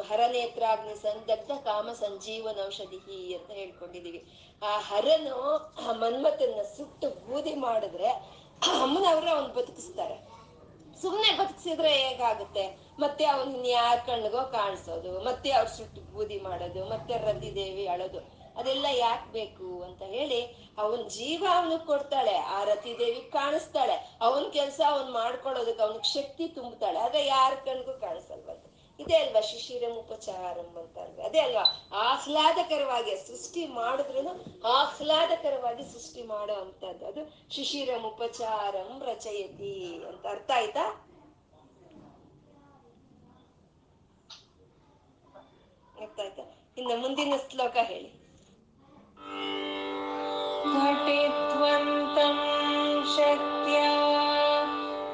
ಹರನೇತ್ರಾಗ್ನಿ ಸಂದಗ್ಧ ಕಾಮ ಸಂಜೀವನ ಔಷಧಿ ಅಂತ ಹೇಳ್ಕೊಂಡಿದೀವಿ. ಆ ಹರನು ಆ ಮನ್ಮತನ್ನ ಸುಟ್ಟು ಬೂದಿ ಮಾಡಿದ್ರೆ ಅಮ್ಮನವ್ರ ಅವ್ನ್ ಬದುಕಿಸ್ತಾರೆ. ಸುಮ್ನೆ ಬದುಕಿಸಿದ್ರೆ ಹೇಗಾಗುತ್ತೆ? ಮತ್ತೆ ಅವನ್ ಯಾರ್ ಕಣ್ಣಿಗೋ ಕಾಣಿಸೋದು, ಮತ್ತೆ ಅವ್ರ ಸುಟ್ಟು ಬೂದಿ ಮಾಡೋದು, ಮತ್ತೆ ರತಿದೇವಿ ಅಳೋದು, ಅದೆಲ್ಲ ಯಾಕೆ ಬೇಕು ಅಂತ ಹೇಳಿ ಅವನ್ ಜೀವ ಅವನಿಗೆ ಕೊಡ್ತಾಳೆ, ಆ ರತಿದೇವಿ ಕಾಣಿಸ್ತಾಳೆ, ಅವನ್ ಕೆಲ್ಸ ಅವನ್ ಮಾಡ್ಕೊಳ್ಳೋದಕ್ಕೆ ಅವನಿಗೆ ಶಕ್ತಿ ತುಂಬುತ್ತಾಳೆ ಆದ್ರೆ ಯಾರ ಕಣ್ಗೂ ಕಾಣಿಸಲ್ವಂತೆ ಇದೇ ಅಲ್ವಾ ಶಿಶಿರಂ ಉಪಚಾರಂ ಅಂತ ಅಂದ್ರೆ? ಅದೇ ಅಲ್ವಾ? ಆಹ್ಲಾದಕರವಾಗಿ ಸೃಷ್ಟಿ ಮಾಡಿದ್ರು ಆಹ್ಲಾದಕರವಾಗಿ ಸೃಷ್ಟಿ ಮಾಡೋ ಅಂತದ್ದು ಅದು ಶಿಶಿರಂ ಉಪಚಾರಂ ರಚಯತಿ ಅಂತ ಅರ್ಥ ಆಯ್ತಾ? ಅರ್ಥ ಆಯ್ತಾ? ಇನ್ನು ಮುಂದಿನ ಶ್ಲೋಕ ಹೇಳಿ. ಘಟಿತ್ವಂತಂ ಶಕ್ತ್ಯ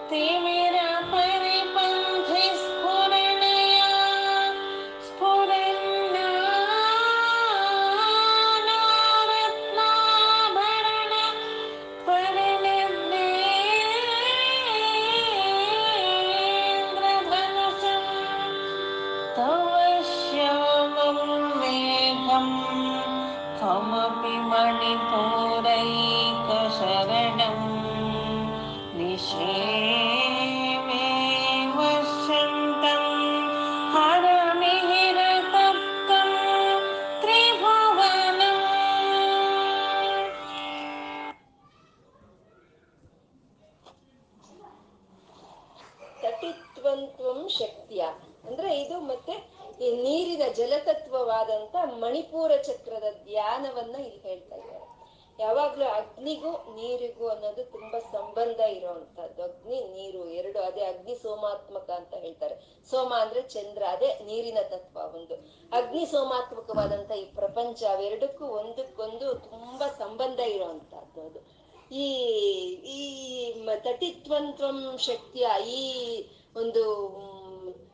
ತಿಮಿರಾ ಸೋಮಾತ್ಮಕವಾದಂತ ಈ ಪ್ರಪಂಚ ಅವೆರಡಕ್ಕೂ ಒಂದಕ್ಕೊಂದು ತುಂಬಾ ಸಂಬಂಧ ಇರುವಂತಹದ್ದು ಅದು. ಈ ಈ ತಟಿತ್ವಂತ್ವಂ ಶಕ್ತಿಯ ಈ ಒಂದು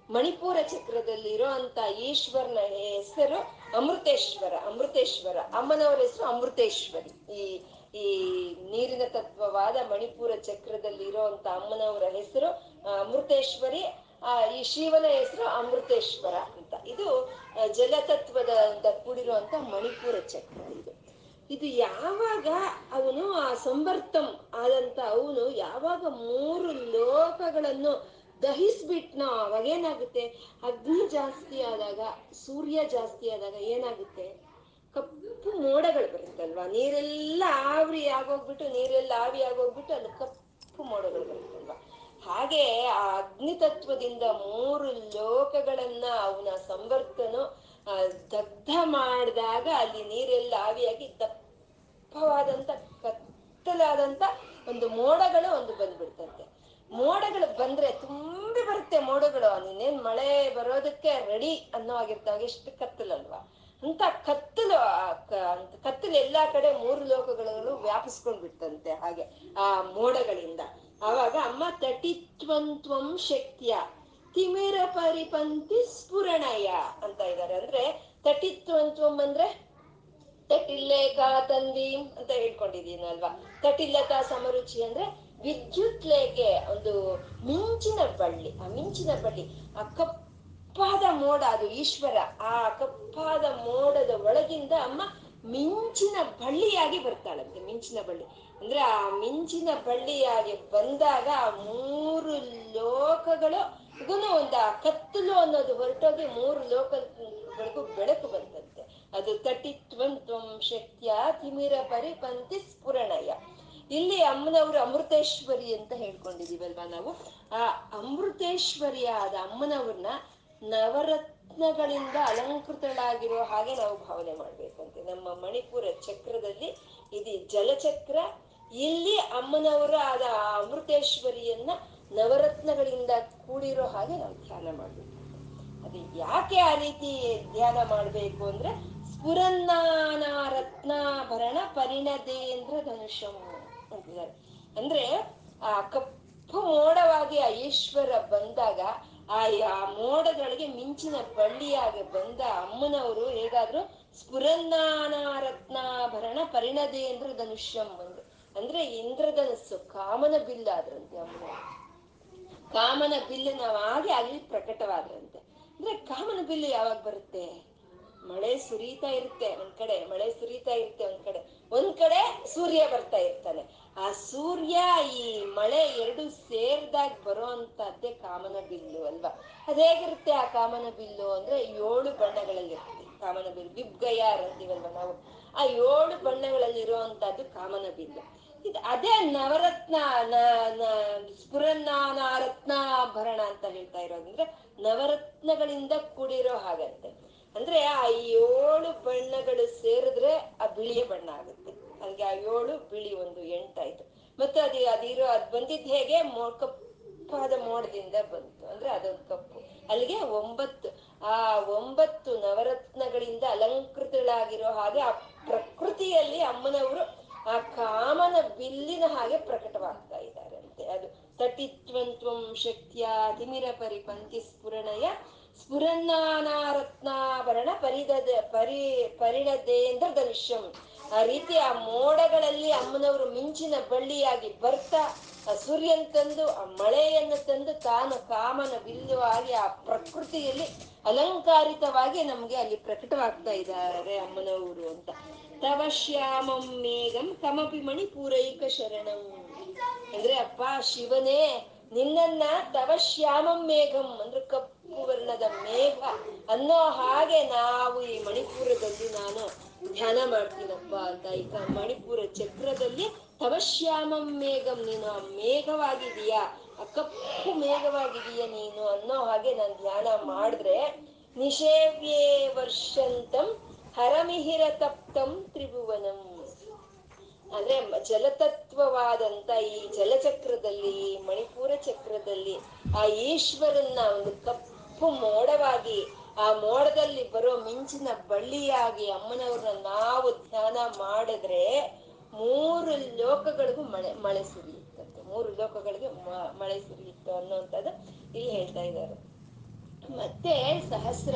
ಮಣಿಪೂರ ಚಕ್ರದಲ್ಲಿ ಇರೋಂತ ಈಶ್ವರನ ಹೆಸರು ಅಮೃತೇಶ್ವರ ಅಮೃತೇಶ್ವರ. ಅಮ್ಮನವರ ಹೆಸರು ಅಮೃತೇಶ್ವರಿ. ಈ ಈ ನೀರಿನ ತತ್ವವಾದ ಮಣಿಪುರ ಚಕ್ರದಲ್ಲಿ ಇರೋಂತ ಅಮ್ಮನವರ ಹೆಸರು ಅಮೃತೇಶ್ವರಿ, ಆ, ಈ ಶಿವನ ಹೆಸರು ಅಮೃತೇಶ್ವರ ಅಂತ. ಇದು ಜಲತತ್ವದ ಅಂತ ಕೂಡಿರುವಂತ ಮಣಿಪುರ ಚಕ್ರ ಇದು. ಇದು ಯಾವಾಗ ಅವನು ಆ ಸಂವರ್ತಂ ಆದಂತ ಅವನು ಯಾವಾಗ ಮೂರು ಲೋಕಗಳನ್ನು ದಹಿಸ್ಬಿಟ್ನೋ ಅವಾಗ ಏನಾಗುತ್ತೆ? ಅಗ್ನಿ ಜಾಸ್ತಿ ಆದಾಗ, ಸೂರ್ಯ ಜಾಸ್ತಿ ಆದಾಗ ಏನಾಗುತ್ತೆ? ಕಪ್ಪು ಮೋಡಗಳು ಬರುತ್ತಲ್ವಾ? ನೀರೆಲ್ಲ ಆವ್ರಿ ಆಗೋಗ್ಬಿಟ್ಟು ನೀರೆಲ್ಲ ಆವಿ ಆಗೋಗ್ಬಿಟ್ಟು ಅದು ಕಪ್ಪು ಮೋಡಗಳು ಬರುತ್ತಲ್ವಾ? ಹಾಗೆ ಆ ಅಗ್ನಿ ತತ್ವದಿಂದ ಮೂರು ಲೋಕಗಳನ್ನ ಅವನ ಸಂವರ್ತನು ದಗ್ಧ ಮಾಡಿದಾಗ ಅಲ್ಲಿ ನೀರೆಲ್ಲ ಆವಿಯಾಗಿ ದಪ್ಪವಾದಂತ, ಕತ್ತಲಾದಂತ ಒಂದು ಮೋಡಗಳು ಒಂದು ಬಂದ್ಬಿಡ್ತಂತೆ. ಮೋಡಗಳು ಬಂದ್ರೆ ತುಂಬಿ ಬರುತ್ತೆ ಮೋಡಗಳು. ನೀನೇನ್ ಮಳೆ ಬರೋದಕ್ಕೆ ರೆಡಿ ಅನ್ನೋ ಆಗಿರ್ತಾವ ಎಷ್ಟು ಕತ್ತಲಲ್ವಾ? ಅಂತ ಕತ್ತಲು ಕತ್ತಲು ಎಲ್ಲಾ ಕಡೆ ಮೂರು ಲೋಕಗಳು ವ್ಯಾಪಿಸ್ಕೊಂಡ್ ಬಿಡ್ತಂತೆ ಹಾಗೆ ಆ ಮೋಡಗಳಿಂದ. ಆವಾಗ ಅಮ್ಮ ತಟಿತ್ವಂತ್ವಂ ಶಕ್ತಿಯ. ತಿಮಿರ ಪರಿಪಂಥಿ ಸ್ಫುರಣಯ ಅಂತ ಇದ್ದಾರೆ ಅಂದ್ರೆ ತಟಿತ್ವಂತ್ವಂ ಅಂದ್ರೆ ತಟಿಲ್ಲೇಖಾ ತಂದಿ ಅಂತ ಹೇಳ್ಕೊಂಡಿದೀನಲ್ವಾ ತಟಿಲ್ಲತಾ ಸಮರುಚಿ ಅಂದ್ರೆ ವಿದ್ಯುತ್ ಲೇಖೆ ಒಂದು ಮಿಂಚಿನ ಬಳ್ಳಿ. ಆ ಮಿಂಚಿನ ಬಳ್ಳಿ, ಆ ಕಪ್ಪಾದ ಮೋಡ ಅದು ಈಶ್ವರ. ಆ ಕಪ್ಪಾದ ಮೋಡದ ಒಳಗಿಂದ ಅಮ್ಮ ಮಿಂಚಿನ ಬಳ್ಳಿಯಾಗಿ ಬರ್ತಾಳಂತೆ, ಮಿಂಚಿನ ಬಳ್ಳಿ. ಅಂದ್ರೆ ಆ ಮಿಂಚಿನ ಬಳ್ಳಿಯಾಗಿ ಬಂದಾಗ ಆ ಮೂರು ಲೋಕಗಳು ಒಂದು, ಆ ಕತ್ತಲು ಅನ್ನೋದು ಹೊರಟೋಗಿ ಮೂರು ಲೋಕಗಳಿಗೂ ಬೆಳಕು ಬಂತಂತೆ. ಅದು ತಟಿತ್ವಂತ್ವಂ ಶಕ್ತಿಯ ತಿಮಿರ ಪರಿಪಂತಿ ಸ್ಫುರಣಯ. ಇಲ್ಲಿ ಅಮ್ಮನವರು ಅಮೃತೇಶ್ವರಿ ಅಂತ ಹೇಳ್ಕೊಂಡಿದೀವಲ್ವಾ ನಾವು? ಆ ಅಮೃತೇಶ್ವರಿಯಾದ ಅಮ್ಮನವ್ರನ್ನ ನವರತ್ನಗಳಿಂದ ಅಲಂಕೃತಳಾಗಿರೋ ಹಾಗೆ ನಾವು ಭಾವನೆ ಮಾಡ್ಬೇಕಂತೆ. ನಮ್ಮ ಮಣಿಪುರ ಚಕ್ರದಲ್ಲಿ ಇದು ಜಲಚಕ್ರ ಇಲ್ಲಿ ಅಮ್ಮನವರ ಆದ ಅಮೃತೇಶ್ವರಿಯನ್ನ ನವರತ್ನಗಳಿಂದ ಕೂಡಿರೋ ಹಾಗೆ ನಾವು ಧ್ಯಾನ ಮಾಡಬೇಕು. ಅದು ಯಾಕೆ ಆ ರೀತಿ ಧ್ಯಾನ ಮಾಡಬೇಕು ಅಂದ್ರೆ ಸ್ಫುರನ್ನಾನಾರತ್ನಾಭರಣ ಪರಿಣದೇಂದ್ರ ಧನುಷಂ ಅಂತಿದ್ದಾರೆ ಅಂದ್ರೆ ಆ ಕಪ್ಪು ಮೋಡವಾಗಿ ಆ ಈಶ್ವರ ಬಂದಾಗ ಆ ಮೋಡದೊಳಗೆ ಮಿಂಚಿನ ಬಳ್ಳಿಯಾಗಿ ಬಂದ ಅಮ್ಮನವರು ಹೇಗಾದ್ರು ಸ್ಫುರನ್ನಾನಾರತ್ನಾಭರಣ ಪರಿಣದೇಂದ್ರ ಧನುಷ್ಯಂ ಅಂದ್ರೆ ಇಂದ್ರಧನಸ್ಸು, ಕಾಮನ ಬಿಲ್ಲ ಆದ್ರಂತೆ ಅಮ್ಮನವರು ಕಾಮನ ಬಿಲ್ಲು ನಾವು ಆಗಿ ಅಲ್ಲಿ ಪ್ರಕಟವಾದ್ರಂತೆ. ಅಂದ್ರೆ ಕಾಮನ ಬಿಲ್ಲು ಯಾವಾಗ ಬರುತ್ತೆ? ಮಳೆ ಸುರಿತಾ ಇರುತ್ತೆ ಒಂದ್ ಕಡೆ, ಮಳೆ ಸುರಿತಾ ಇರುತ್ತೆ ಒಂದ್ ಕಡೆ. ಒಂದ್ ಕಡೆ ಸೂರ್ಯ ಬರ್ತಾ ಇರ್ತಾನೆ. ಆ ಸೂರ್ಯ ಈ ಮಳೆ ಎರಡು ಸೇರ್ದಾಗ ಬರೋ ಅಂತದ್ದೇ ಕಾಮನ ಬಿಲ್ಲು ಅಲ್ವಾ? ಅದ್ ಹೇಗಿರುತ್ತೆ ಆ ಕಾಮನ ಬಿಲ್ಲು ಅಂದ್ರೆ ಏಳು ಬಣ್ಣಗಳಲ್ಲಿ ಇರುತ್ತೆ ಕಾಮನ ಬಿಲ್ಲು ಬಿಬ್ಗಯ್ಯ ಅಂತೀವಲ್ವಾ ನಾವು? ಆ ಏಳು ಬಣ್ಣಗಳಲ್ಲಿ ಇರುವಂತಹದ್ದು ಕಾಮನ ಬಿಲ್ಲು. ಇದು ಅದೇ ನವರತ್ನ ಸ್ಫುರನ್ನಾನಾರತ್ನಾಭರಣ ಅಂತ ಹೇಳ್ತಾ ಇರೋದು. ಅಂದ್ರೆ ನವರತ್ನಗಳಿಂದ ಕೂಡಿರೋ ಹಾಗಂತೆ. ಅಂದ್ರೆ ಆ ಏಳು ಬಣ್ಣಗಳು ಸೇರಿದ್ರೆ ಆ ಬಿಳಿಯ ಬಣ್ಣ ಆಗುತ್ತೆ. ಅಲ್ಲಿಗೆ ಆ ಏಳು ಬಿಳಿ ಒಂದು ಎಂಟಾಯ್ತು ಮತ್ತೆ ಅದು ಅದಿರೋ, ಅದ್ ಬಂದಿದ್ ಹೇಗೆ? ಮೋ ಕಪ್ಪಾದ ಮೋಡದಿಂದ ಬಂತು. ಅಂದ್ರೆ ಅದೊಂದು ಕಪ್ಪು. ಅಲ್ಲಿಗೆ ಒಂಬತ್ತು, ಆ ಒಂಬತ್ತು ನವರತ್ನಗಳಿಂದ ಅಲಂಕೃತಳಾಗಿರೋ ಹಾಗೆ ಆ ಪ್ರಕೃತಿಯಲ್ಲಿ ಅಮ್ಮನವರು ಆ ಕಾಮನ ಬಿಲ್ಲಿನ ಹಾಗೆ ಪ್ರಕಟವಾಗ್ತಾ ಇದ್ದಾರೆ ಅಂತೆ. ಅದು ತಟಿತ್ವಂತ್ವಂ ಶಕ್ತಿಯ ತಿಮಿರ ಪರಿಪಂಥಿ ಸ್ಫುರಣಯ ಸ್ಫುರನ್ನಾನಾರತ್ನಾಭರಣ ಪರಿದ ಪರಿ ಪರಿಣದೇಂದ್ರ ಧನುಷ್ಯಂ ಆ ರೀತಿ ಆ ಮೋಡಗಳಲ್ಲಿ ಅಮ್ಮನವರು ಮಿಂಚಿನ ಬಳ್ಳಿಯಾಗಿ ಬರ್ತಾ, ಆ ಸೂರ್ಯನ್ ತಂದು, ಆ ಮಳೆಯನ್ನು ತಂದು ತಾನು ಕಾಮನ ಬಿಲ್ಲು ಆಗಿ ಆ ಪ್ರಕೃತಿಯಲ್ಲಿ ಅಲಂಕಾರಿತವಾಗಿ ನಮ್ಗೆ ಅಲ್ಲಿ ಪ್ರಕಟವಾಗ್ತಾ ಇದ್ದಾರೆ ಅಮ್ಮನವರು ಅಂತ. ತವ ಶ್ಯಾಮಂ ಮೇಘಂ ಕಮಪಿ ಮಣಿ ಪೂರೈಕ ಶರಣಂ ಅಂದ್ರೆ ಅಪ್ಪ, ಶಿವನೇ, ನಿನ್ನನ್ನ ತವ ಶ್ಯಾಮಂ ಮೇಘಂ ಅಂದ್ರೆ ಕಪ್ಪು ವರ್ಣದ ಮೇಘ ಅನ್ನೋ ಹಾಗೆ ನಾವು ಈ ಮಣಿಪುರದಲ್ಲಿ ನಾನು ಧ್ಯಾನ ಮಾಡ್ತೀನಪ್ಪ ಅಂತ ಈಗ ಮಣಿಪುರ ಚಕ್ರದಲ್ಲಿ ತವಶ್ಯಾಮಂ ಮೇಘಂ, ನೀನು ಆ ಮೇಘವಾಗಿದೀಯಾ ಆ ಕಪ್ಪು ಮೇಘವಾಗಿದೀಯ ನೀನು ಅನ್ನೋ ಹಾಗೆ ನಾನು ಧ್ಯಾನ ಮಾಡಿದ್ರೆ ನಿಷೇವ್ಯೇ ವರ್ಷಂತಂ ಹರಮಿಹಿರ ತಪ್ತಂ ತ್ರಿಭುವನಂ. ಅಂದ್ರೆ ಜಲತತ್ವವಾದಂತ ಈ ಜಲಚಕ್ರದಲ್ಲಿ, ಈ ಮಣಿಪುರ ಚಕ್ರದಲ್ಲಿ ಆ ಈಶ್ವರನ್ನ ಒಂದು ಕಪ್ಪು ಮೋಡವಾಗಿ ಆ ಮೋಡದಲ್ಲಿ ಬರೋ ಮಿಂಚಿನ ಬಳ್ಳಿಯಾಗಿ ಅಮ್ಮನವ್ರನ್ನ ನಾವು ಧ್ಯಾನ ಮಾಡಿದ್ರೆ ಮೂರು ಲೋಕಗಳಿಗೂ ಮಳೆ ಮಳೆ ಸುರಿಯುತ್ತಂತೆ. ಮೂರು ಲೋಕಗಳಿಗೆ ಮಳೆ ಸುರಿಯುತ್ತೆ ಅನ್ನುವಂಥದ್ದು ಇಲ್ಲಿ ಹೇಳ್ತಾ ಇದ್ದಾರೆ. ಮತ್ತೆ ಸಹಸ್ರ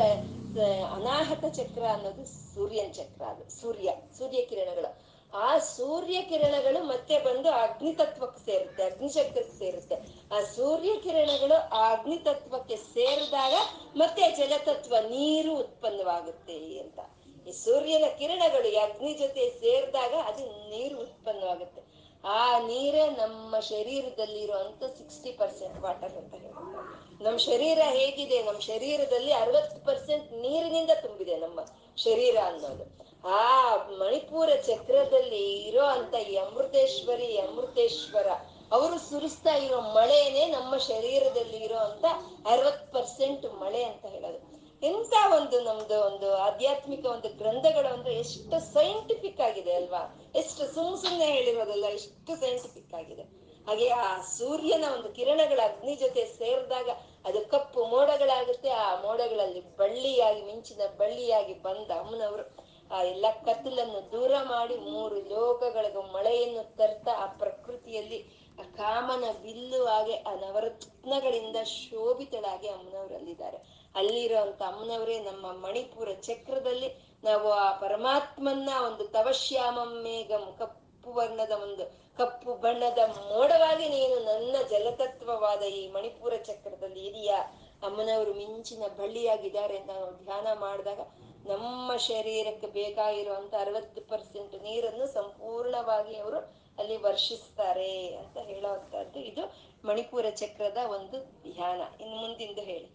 ಅನಾಹತ ಚಕ್ರ ಅನ್ನೋದು ಸೂರ್ಯನ ಚಕ್ರ ಅದು, ಸೂರ್ಯ ಸೂರ್ಯ ಕಿರಣಗಳು. ಆ ಸೂರ್ಯ ಕಿರಣಗಳು ಮತ್ತೆ ಬಂದು ಅಗ್ನಿ ತತ್ವಕ್ಕೆ ಸೇರುತ್ತೆ, ಅಗ್ನಿ ಚಕ್ರಕ್ಕೆ ಸೇರುತ್ತೆ. ಆ ಸೂರ್ಯ ಕಿರಣಗಳು ಆ ಅಗ್ನಿ ತತ್ವಕ್ಕೆ ಸೇರಿದಾಗ ಮತ್ತೆ ಜಲತತ್ವ ನೀರು ಉತ್ಪನ್ನವಾಗುತ್ತೆ ಅಂತ. ಈ ಸೂರ್ಯನ ಕಿರಣಗಳು ಈ ಅಗ್ನಿ ಜೊತೆ ಸೇರಿದಾಗ ಅದು ನೀರು ಉತ್ಪನ್ನವಾಗುತ್ತೆ. ಆ ನೀರೇ ನಮ್ಮ ಶರೀರದಲ್ಲಿ ಇರುವಂತ ಸಿಕ್ಸ್ಟಿ ಪರ್ಸೆಂಟ್ ವಾಟರ್ ಅಂತ ಹೇಳ್ತಾರೆ ನಮ್ಮ ಶರೀರ ಹೇಗಿದೆ? ನಮ್ಮ ಶರೀರದಲ್ಲಿ ಅರವತ್ತು ಪರ್ಸೆಂಟ್ ನೀರಿನಿಂದ ತುಂಬಿದೆ ನಮ್ಮ ಶರೀರ ಅನ್ನೋದು. ಆ ಮಣಿಪುರ ಚಕ್ರದಲ್ಲಿ ಇರೋ ಅಂತ ಅಮೃತೇಶ್ವರಿ ಅಮೃತೇಶ್ವರ ಅವರು ಸುರಿಸ್ತಾ ಇರೋ ಮಳೆನೇ ನಮ್ಮ ಶರೀರದಲ್ಲಿ ಇರೋ ಅಂತ ಅರವತ್ ಪರ್ಸೆಂಟ್ ಮಳೆ ಅಂತ ಹೇಳೋದು. ಎಂತ ಒಂದು ನಮ್ದು ಒಂದು ಆಧ್ಯಾತ್ಮಿಕ ಒಂದು ಗ್ರಂಥಗಳು ಅಂದ್ರೆ ಎಷ್ಟು ಸೈಂಟಿಫಿಕ್ ಆಗಿದೆ ಅಲ್ವಾ? ಎಷ್ಟು ಸುಮ್ ಸುಮ್ನೆ ಹೇಳಿರೋದಲ್ಲ, ಎಷ್ಟು ಸೈಂಟಿಫಿಕ್ ಆಗಿದೆ? ಹಾಗೆ ಆ ಸೂರ್ಯನ ಒಂದು ಕಿರಣಗಳ ಅಗ್ನಿ ಜೊತೆ ಸೇರಿದಾಗ ಅದು ಕಪ್ಪು ಮೋಡಗಳಾಗುತ್ತೆ. ಆ ಮೋಡಗಳಲ್ಲಿ ಬಳ್ಳಿಯಾಗಿ, ಮಿಂಚಿನ ಬಳ್ಳಿಯಾಗಿ ಬಂದ ಅಮ್ಮನವರು ಆ ಎಲ್ಲ ಕತ್ತಲನ್ನು ದೂರ ಮಾಡಿ ಮೂರು ಲೋಕಗಳಿಗೂ ಮಳೆಯನ್ನು ತರ್ತಾ ಆ ಪ್ರಕೃತಿಯಲ್ಲಿ ಆ ಕಾಮನ ಬಿಲ್ಲು ಹಾಗೆ ಆ ನವರತ್ನಗಳಿಂದ ಶೋಭಿತಳಾಗಿ ಅಮ್ಮನವರಲ್ಲಿದ್ದಾರೆ. ಅಲ್ಲಿರುವಂತ ಅಮ್ಮನವರೇ ನಮ್ಮ ಮಣಿಪುರ ಚಕ್ರದಲ್ಲಿ ನಾವು ಆ ಪರಮಾತ್ಮನ್ನ ಒಂದು ತವಶ್ಯಾಮ ಮೇಘಂ ಕಪ್ಪು ಕಪ್ಪು ವರ್ಣದ ಒಂದು ಕಪ್ಪು ಬಣ್ಣದ ಮೋಡವಾಗಿ ನೀನು ನನ್ನ ಜಲತತ್ವವಾದ ಈ ಮಣಿಪುರ ಚಕ್ರದಲ್ಲಿ ಇದೆಯಾ. ಅಮ್ಮನವರು ಮಿಂಚಿನ ಬಳ್ಳಿಯಾಗಿದ್ದಾರೆ ಅಂತ ನಾವು ಧ್ಯಾನ ಮಾಡಿದಾಗ ನಮ್ಮ ಶರೀರಕ್ಕೆ ಬೇಕಾಗಿರುವಂತ ಅರವತ್ತು ಪರ್ಸೆಂಟ್ ನೀರನ್ನು ಸಂಪೂರ್ಣವಾಗಿ ಅವರು ಅಲ್ಲಿ ವರ್ಷಿಸ್ತಾರೆ ಅಂತ ಹೇಳುವಂತಹದ್ದು ಇದು ಮಣಿಪುರ ಚಕ್ರದ ಒಂದು ಧ್ಯಾನ. ಇನ್ನು ಮುಂದಿಂದು ಹೇಳಿ.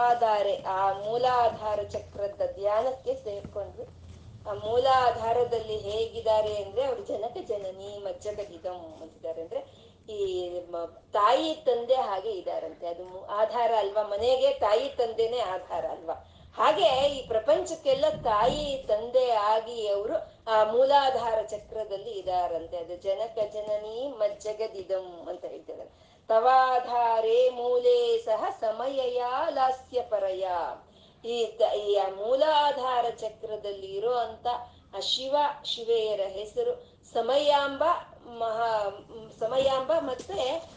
ತವಾಧಾರೆ ಆ ಮೂಲಾಧಾರ ಚಕ್ರದ ಧ್ಯಾನಕ್ಕೆ ಸೇರ್ಕೊಂಡ್ವಿ ಆ ಮೂಲಾಧಾರದಲ್ಲಿ ಹೇಗಿದ್ದಾರೆ ಅಂದ್ರೆ ಅವ್ರು ಜನಕ ಜನನಿ ಮಜ್ಜಗದಿದಂ ಅಂತಿದ್ದಾರೆ. ಅಂದ್ರೆ ಈ ತಾಯಿ ತಂದೆ ಹಾಗೆ ಇದಾರಂತೆ. ಅದು ಆಧಾರ ಅಲ್ವಾ? ಮನೆಗೆ ತಾಯಿ ತಂದೆನೇ ಆಧಾರ ಅಲ್ವಾ? ಹಾಗೆ ಈ ಪ್ರಪಂಚಕ್ಕೆಲ್ಲ ತಾಯಿ ತಂದೆ ಆಗಿ ಅವರು ಆ ಮೂಲಾಧಾರ ಚಕ್ರದಲ್ಲಿ ಇದಾರಂತೆ. ಅದು ಜನಕ ಜನನಿ ಮಜ್ಜಗದಿದಂ ಅಂತ ಹೇಳ್ತಿದ್ದಾರೆ ತವಾಧಾರೆ ಮೂಲೆ ಸಹ ಸಮಯಯ ಲಾಸ್ಯ ಪರಯ. ಈ ಮೂಲಾಧಾರ ಚಕ್ರದಲ್ಲಿ ಇರೋ ಅಂತ ಆ ಶಿವ, ಶಿವೆಯರ ಹೆಸರು ಸಮಯಾಂಬ ಮಹಾ, ಸಮಯಾಂಬ ಮತ್ತೆ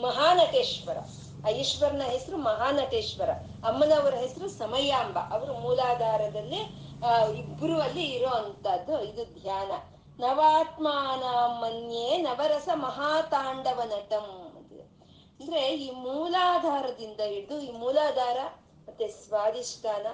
ಮಹಾನಟೇಶ್ವರ. ಆ ಈಶ್ವರನ ಹೆಸರು ಮಹಾನಟೇಶ್ವರ. ಅಮ್ಮನವರ ಹೆಸರು ಸಮಯಾಂಬ. ಅವರು ಮೂಲಾಧಾರದಲ್ಲಿ ಇಬ್ಬರು ಅಲ್ಲಿ ಇರೋ ಅಂತದ್ದು ಇದು ಧ್ಯಾನ. ನವಾತ್ಮಾನ ಮನ್ಯೆ ನವರಸ ಮಹಾತಾಂಡವ ನಟಂ ಅಂದ್ರೆ ಈ ಮೂಲಾಧಾರದಿಂದ ಹಿಡಿದು ಈ ಮೂಲಾಧಾರ ಮತ್ತೆ ಸ್ವಾದಿಷ್ಠಾನ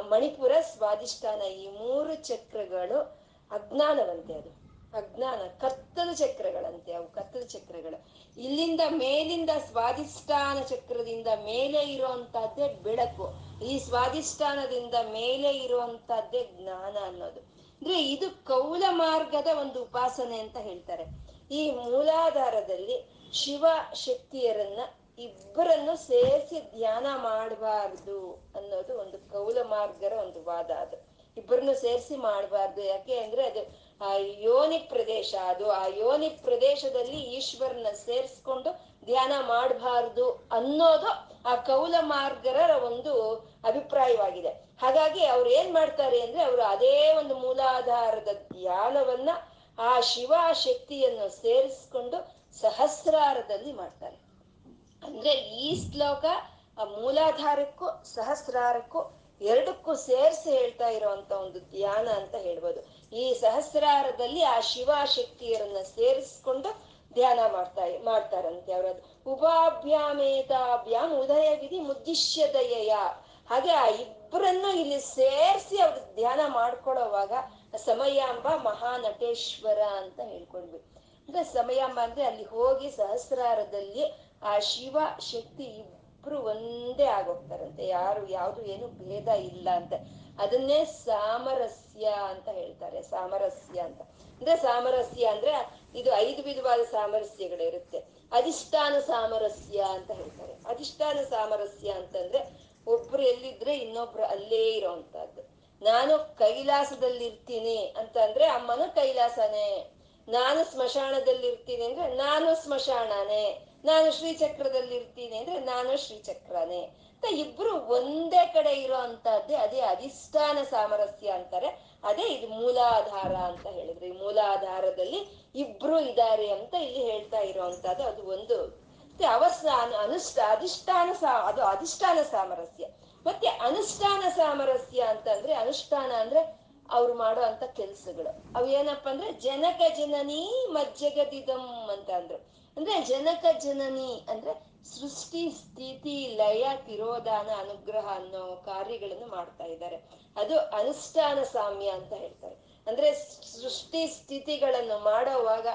ಮಣಿಪುರ ಸ್ವಾದಿಷ್ಠಾನ ಈ ಮೂರು ಚಕ್ರಗಳು ಅಜ್ಞಾನವಂತೆ ಅದು. ಅಜ್ಞಾನ, ಕತ್ತಲು ಚಕ್ರಗಳಂತೆ ಅವು ಕತ್ತಲು ಚಕ್ರಗಳು. ಇಲ್ಲಿಂದ ಮೇಲಿಂದ ಸ್ವಾದಿಷ್ಠಾನ ಚಕ್ರದಿಂದ ಮೇಲೆ ಇರುವಂತಹದ್ದೇ ಬೆಳಕು. ಈ ಸ್ವಾದಿಷ್ಠಾನದಿಂದ ಮೇಲೆ ಇರುವಂತಹದ್ದೇ ಜ್ಞಾನ ಅನ್ನೋದು. ಅಂದ್ರೆ ಇದು ಕೌಲ ಮಾರ್ಗದ ಒಂದು ಉಪಾಸನೆ ಅಂತ ಹೇಳ್ತಾರೆ. ಈ ಮೂಲಾಧಾರದಲ್ಲಿ ಶಿವ ಶಕ್ತಿಯರನ್ನ ಇಬ್ಬರನ್ನು ಸೇರಿಸಿ ಧ್ಯಾನ ಮಾಡಬಾರ್ದು ಅನ್ನೋದು ಒಂದು ಕೌಲ ಮಾರ್ಗರ ಒಂದು ವಾದ ಅದು. ಇಬ್ಬರನ್ನು ಸೇರಿಸಿ ಮಾಡಬಾರ್ದು. ಯಾಕೆ ಅಂದ್ರೆ ಅದು ಆ ಯೋನಿ ಪ್ರದೇಶ, ಅದು ಆ ಯೋನಿ ಪ್ರದೇಶದಲ್ಲಿ ಈಶ್ವರನ ಸೇರಿಸ್ಕೊಂಡು ಧ್ಯಾನ ಮಾಡಬಾರ್ದು ಅನ್ನೋದು ಆ ಕೌಲ ಮಾರ್ಗರ ಒಂದು ಅಭಿಪ್ರಾಯವಾಗಿದೆ. ಹಾಗಾಗಿ ಅವ್ರು ಏನ್ ಮಾಡ್ತಾರೆ ಅಂದ್ರೆ ಅವರು ಅದೇ ಒಂದು ಮೂಲಾಧಾರದ ಧ್ಯಾನವನ್ನ ಆ ಶಿವ ಶಕ್ತಿಯನ್ನು ಸೇರಿಸ್ಕೊಂಡು ಸಹಸ್ರಾರದಲ್ಲಿ ಮಾಡ್ತಾರೆ. ಅಂದ್ರೆ ಈ ಶ್ಲೋಕ ಆ ಮೂಲಾಧಾರಕ್ಕೂ ಸಹಸ್ರಾರಕ್ಕೂ ಎರಡಕ್ಕೂ ಸೇರಿಸಿ ಹೇಳ್ತಾ ಇರುವಂತ ಒಂದು ಧ್ಯಾನ ಅಂತ ಹೇಳ್ಬೋದು. ಈ ಸಹಸ್ರಾರದಲ್ಲಿ ಆ ಶಿವ ಶಕ್ತಿಯರನ್ನ ಸೇರಿಸ್ಕೊಂಡು ಧ್ಯಾನ ಮಾಡ್ತಾ ಮಾಡ್ತಾರಂತೆ ಅವರದು ಉಪಾಭ್ಯಾಮೇತಾಭ್ಯಾಮ್ ಉದಯ ವಿಧಿ ಮುದ್ದಿಶ್ಯ ದಯೆಯ ಹಾಗೆ ಆ ಇಬ್ಬರನ್ನು ಇಲ್ಲಿ ಸೇರಿಸಿ ಅವ್ರ ಧ್ಯಾನ ಮಾಡ್ಕೊಳ್ಳೋವಾಗ ಸಮಯಾಂಬ ಮಹಾನಟೇಶ್ವರ ಅಂತ ಹೇಳ್ಕೊಂಡ್ವಿ. ಅಂದ್ರೆ ಸಮಯಾಂಬ ಅಂದ್ರೆ ಅಲ್ಲಿ ಹೋಗಿ ಸಹಸ್ರಾರದಲ್ಲಿ ಆ ಶಿವ ಶಕ್ತಿ ಇಬ್ರು ಒಂದೇ ಆಗೋಗ್ತಾರಂತೆ. ಯಾರು ಯಾವ್ದು ಏನು ಭೇದ ಇಲ್ಲ ಅಂತ. ಅದನ್ನೇ ಸಾಮರಸ್ಯ ಅಂತ ಹೇಳ್ತಾರೆ, ಸಾಮರಸ್ಯ ಅಂತ. ಅಂದ್ರೆ ಸಾಮರಸ್ಯ ಅಂದ್ರೆ ಇದು ಐದು ವಿಧವಾದ ಸಾಮರಸ್ಯಗಳಿರುತ್ತೆ. ಅಧಿಷ್ಠಾನ ಸಾಮರಸ್ಯ ಅಂತ ಹೇಳ್ತಾರೆ. ಅಧಿಷ್ಠಾನ ಸಾಮರಸ್ಯ ಅಂತಂದ್ರೆ ಒಬ್ರು ಎಲ್ಲಿದ್ರೆ ಇನ್ನೊಬ್ರು ಅಲ್ಲೇ ಇರೋಂತದ್ದು ನಾನು ಕೈಲಾಸದಲ್ಲಿ ಇರ್ತೀನಿ ಅಂತ ಅಂದ್ರೆ ಅಮ್ಮನು ಕೈಲಾಸನೇ. ನಾನು ಸ್ಮಶಾನದಲ್ಲಿ ಇರ್ತೀನಿ ಅಂದ್ರೆ ನಾನು ಸ್ಮಶಾನನೇ. ನಾನು ಶ್ರೀಚಕ್ರದಲ್ಲಿ ಇರ್ತೀನಿ ಅಂದ್ರೆ ನಾನು ಶ್ರೀಚಕ್ರನೇ. ಅಂತ ಇಬ್ರು ಒಂದೇ ಕಡೆ ಇರೋ ಅಂತದ್ದೇ ಅದೇ ಅಧಿಷ್ಠಾನ ಸಾಮರಸ್ಯ ಅಂತಾರೆ. ಅದೇ ಇದು ಮೂಲಾಧಾರ ಅಂತ ಹೇಳಿದ್ರು. ಈ ಮೂಲಾಧಾರದಲ್ಲಿ ಇಬ್ರು ಇದ್ದಾರೆ ಅಂತ ಇಲ್ಲಿ ಹೇಳ್ತಾ ಇರೋಂತದ್ದು ಅದು ಒಂದು. ಮತ್ತೆ ಅವಸ್ಥಾನ ಅನುಷ್ಠ ಅಧಿಷ್ಠಾನ ಸಾ ಅದು ಅಧಿಷ್ಠಾನ ಸಾಮರಸ್ಯ. ಮತ್ತೆ ಅನುಷ್ಠಾನ ಸಾಮರಸ್ಯ ಅಂತಂದ್ರೆ ಅನುಷ್ಠಾನ ಅಂದ್ರೆ ಅವ್ರು ಮಾಡೋ ಅಂತ ಕೆಲ್ಸಗಳು. ಅವು ಏನಪ್ಪಾ ಅಂದ್ರೆ ಜನಕ ಜನನೀ ಮಜ್ಜಗದಿದಂ ಅಂತ ಅಂದ್ರು ಅಂದ್ರೆ ಜನಕ ಜನನಿ ಅಂದ್ರೆ ಸೃಷ್ಟಿ, ಸ್ಥಿತಿ, ಲಯ, ತಿರೋಧಾನ, ಅನುಗ್ರಹ ಅನ್ನೋ ಕಾರ್ಯಗಳನ್ನು ಮಾಡ್ತಾ ಇದ್ದಾರೆ. ಅದು ಅನುಷ್ಠಾನ ಸಾಮ್ಯ ಅಂತ ಹೇಳ್ತಾರೆ. ಅಂದ್ರೆ ಸೃಷ್ಟಿ, ಸ್ಥಿತಿಗಳನ್ನು ಮಾಡೋವಾಗ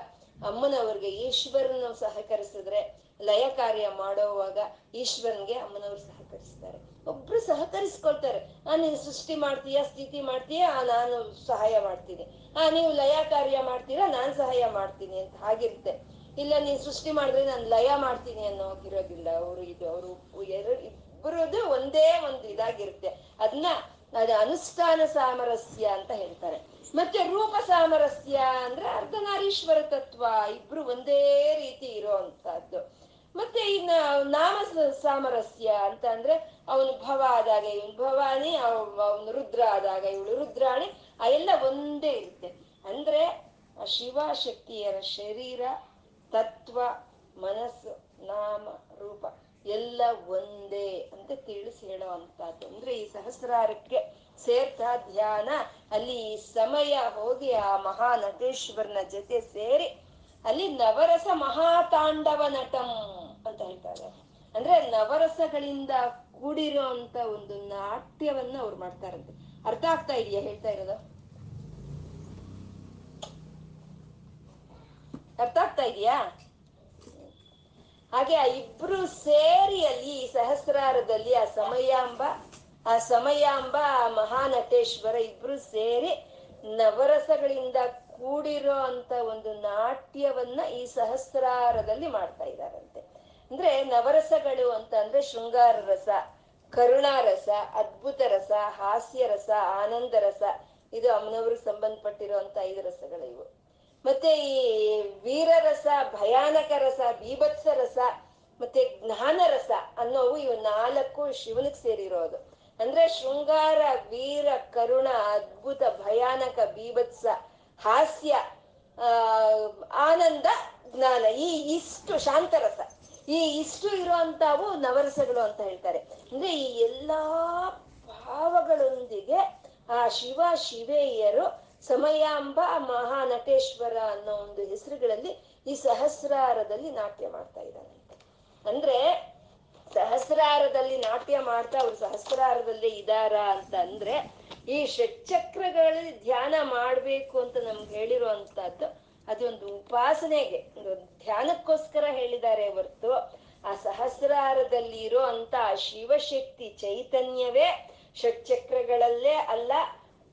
ಅಮ್ಮನವ್ರಿಗೆ ಈಶ್ವರನ ಸಹಕರಿಸಿದ್ರೆ, ಲಯ ಕಾರ್ಯ ಮಾಡೋವಾಗ ಈಶ್ವರನ್ಗೆ ಅಮ್ಮನವ್ರು ಸಹಕರಿಸ್ತಾರೆ. ಒಬ್ರು ಸಹಕರಿಸ್ಕೊಳ್ತಾರೆ. ಆ, ನೀನು ಸೃಷ್ಟಿ ಮಾಡ್ತೀಯಾ, ಸ್ಥಿತಿ ಮಾಡ್ತೀಯಾ? ಆ, ನಾನು ಸಹಾಯ ಮಾಡ್ತೀನಿ. ಆ, ನೀವು ಲಯ ಕಾರ್ಯ ಮಾಡ್ತೀರಾ, ನಾನ್ ಸಹಾಯ ಮಾಡ್ತೀನಿ ಅಂತ ಹಾಗಿರುತ್ತೆ. ಇಲ್ಲ, ನೀನ್ ಸೃಷ್ಟಿ ಮಾಡಿದ್ರೆ ನಾನು ಲಯ ಮಾಡ್ತೀನಿ ಅನ್ನೋ ಇರೋದಿಲ್ಲ ಅವರು ಇದು, ಅವರು ಎರಡು ಇಬ್ಬರದು ಒಂದೇ ಒಂದು ಇದಾಗಿರುತ್ತೆ. ಅದನ್ನ ಅದು ಅನುಷ್ಠಾನ ಸಾಮರಸ್ಯ ಅಂತ ಹೇಳ್ತಾರೆ. ಮತ್ತೆ ರೂಪ ಸಾಮರಸ್ಯ ಅಂದ್ರೆ ಅರ್ಧನಾರೀಶ್ವರ ತತ್ವ, ಇಬ್ರು ಒಂದೇ ರೀತಿ ಇರೋವಂತಹದ್ದು ಮತ್ತೆ ಇನ್ನ ನಾಮ ಸಾಮರಸ್ಯ ಅಂತ ಅಂದ್ರೆ ಅವನು ಭವ ಆದಾಗ ಇವನು ಭವಾನಿ ಅವನು ರುದ್ರ ಆದಾಗ ಇವಳು ರುದ್ರಾಣಿ ಆ ಎಲ್ಲ ಒಂದೇ ಇರುತ್ತೆ. ಅಂದ್ರೆ ಆ ಶಿವ ಶಕ್ತಿಯರ ಶರೀರ ತತ್ವ, ಮನಸ್ಸು, ನಾಮ, ರೂಪ ಎಲ್ಲ ಒಂದೇ ಅಂತ ತಿಳಿಸಿ ಹೇಳೋ ಅಂತದ್ದು ಅಂದ್ರೆ ಈ ಸಹಸ್ರಾರಕ್ಕೆ ಸೇರ್ತಾ ಧ್ಯಾನ, ಅಲ್ಲಿ ಸಮಯ ಹೋಗಿ ಆ ಮಹಾ ನಟೇಶ್ವರನ ಜೊತೆ ಸೇರಿ ಅಲ್ಲಿ ನವರಸ ಮಹಾತಾಂಡವ ನಟಂ ಅಂತ ಹೇಳ್ತಾರೆ. ಅಂದ್ರೆ ನವರಸಗಳಿಂದ ಕೂಡಿರೋ ಅಂತ ಒಂದು ನಾಟ್ಯವನ್ನ ಅವ್ರು ಮಾಡ್ತಾರಂತೆ. ಅರ್ಥ ಆಗ್ತಾ ಇದೆಯಾ ಹೇಳ್ತಾ ಇರೋದು? ಅರ್ಥ ಆಗ್ತಾ ಇದೆಯಾ? ಹಾಗೆ ಆ ಇಬ್ರು ಸೇರಿ ಅಲ್ಲಿ ಸಹಸ್ರಾರದಲ್ಲಿ ಆ ಸಮಯಾಂಬ ಆ ಸಮಯಾಂಬ, ಆ ಮಹಾನಟೇಶ್ವರ ಇಬ್ರು ಸೇರಿ ನವರಸಗಳಿಂದ ಕೂಡಿರೋ ಅಂತ ಒಂದು ನಾಟ್ಯವನ್ನ ಈ ಸಹಸ್ರಾರದಲ್ಲಿ ಮಾಡ್ತಾ ಇದ್ದಾರಂತೆ. ಅಂದ್ರೆ ನವರಸಗಳು ಅಂತ ಅಂದ್ರೆ ಶೃಂಗಾರ ರಸ, ಕರುಣಾರಸ, ಅದ್ಭುತ ರಸ, ಹಾಸ್ಯ ರಸ, ಆನಂದ ರಸ, ಇದು ಅಮ್ಮನವ್ರಿಗೆ ಸಂಬಂಧಪಟ್ಟಿರುವಂತ ಐದು ರಸಗಳು ಮತ್ತೆ ಈ ವೀರರಸ ಭಯಾನಕ ರಸ, ಬೀಭತ್ಸ ರಸ, ಮತ್ತೆ ಜ್ಞಾನ ರಸ ಅನ್ನೋವು ಇವು ನಾಲ್ಕು ಶಿವನಿಗೆ ಸೇರಿರೋದು. ಅಂದ್ರೆ ಶೃಂಗಾರ, ವೀರ, ಕರುಣ, ಅದ್ಭುತ, ಭಯಾನಕ, ಬೀಭತ್ಸ, ಹಾಸ್ಯ ಆನಂದ, ಜ್ಞಾನ ಈ ಇಷ್ಟು ಶಾಂತರಸ ಈ ಇಷ್ಟು ಇರುವಂತವು ನವರಸಗಳು ಅಂತ ಹೇಳ್ತಾರೆ. ಅಂದ್ರೆ ಈ ಎಲ್ಲಾ ಭಾವಗಳೊಂದಿಗೆ ಆ ಶಿವ ಶಿವೆಯರು ಸಮಯಾಂಬ ಮಹಾನಟೇಶ್ವರ ಅನ್ನೋ ಒಂದು ಹೆಸರುಗಳಲ್ಲಿ ಈ ಸಹಸ್ರಾರದಲ್ಲಿ ನಾಟ್ಯ ಮಾಡ್ತಾ ಇದ್ದಾರೆ ಅಂದ್ರೆ ಸಹಸ್ರಾರದಲ್ಲಿ ನಾಟ್ಯ ಮಾಡ್ತಾ ಅವ್ರು ಸಹಸ್ರಾರದಲ್ಲಿ ಇದಾರ ಅಂತ ಅಂದ್ರೆ ಈ ಷಟ್ಚಕ್ರಗಳಲ್ಲಿ ಧ್ಯಾನ ಮಾಡ್ಬೇಕು ಅಂತ ನಮ್ಗೆ ಹೇಳಿರುವಂತಹದ್ದು ಅದೊಂದು ಉಪಾಸನೆಗೆ, ಒಂದು ಧ್ಯಾನಕ್ಕೋಸ್ಕರ ಹೇಳಿದ್ದಾರೆ ಹೊರ್ತು ಆ ಸಹಸ್ರಾರದಲ್ಲಿ ಇರೋ ಅಂತ ಶಿವಶಕ್ತಿ ಚೈತನ್ಯವೇ ಷಟ್ಚಕ್ರಗಳಲ್ಲೇ ಅಲ್ಲ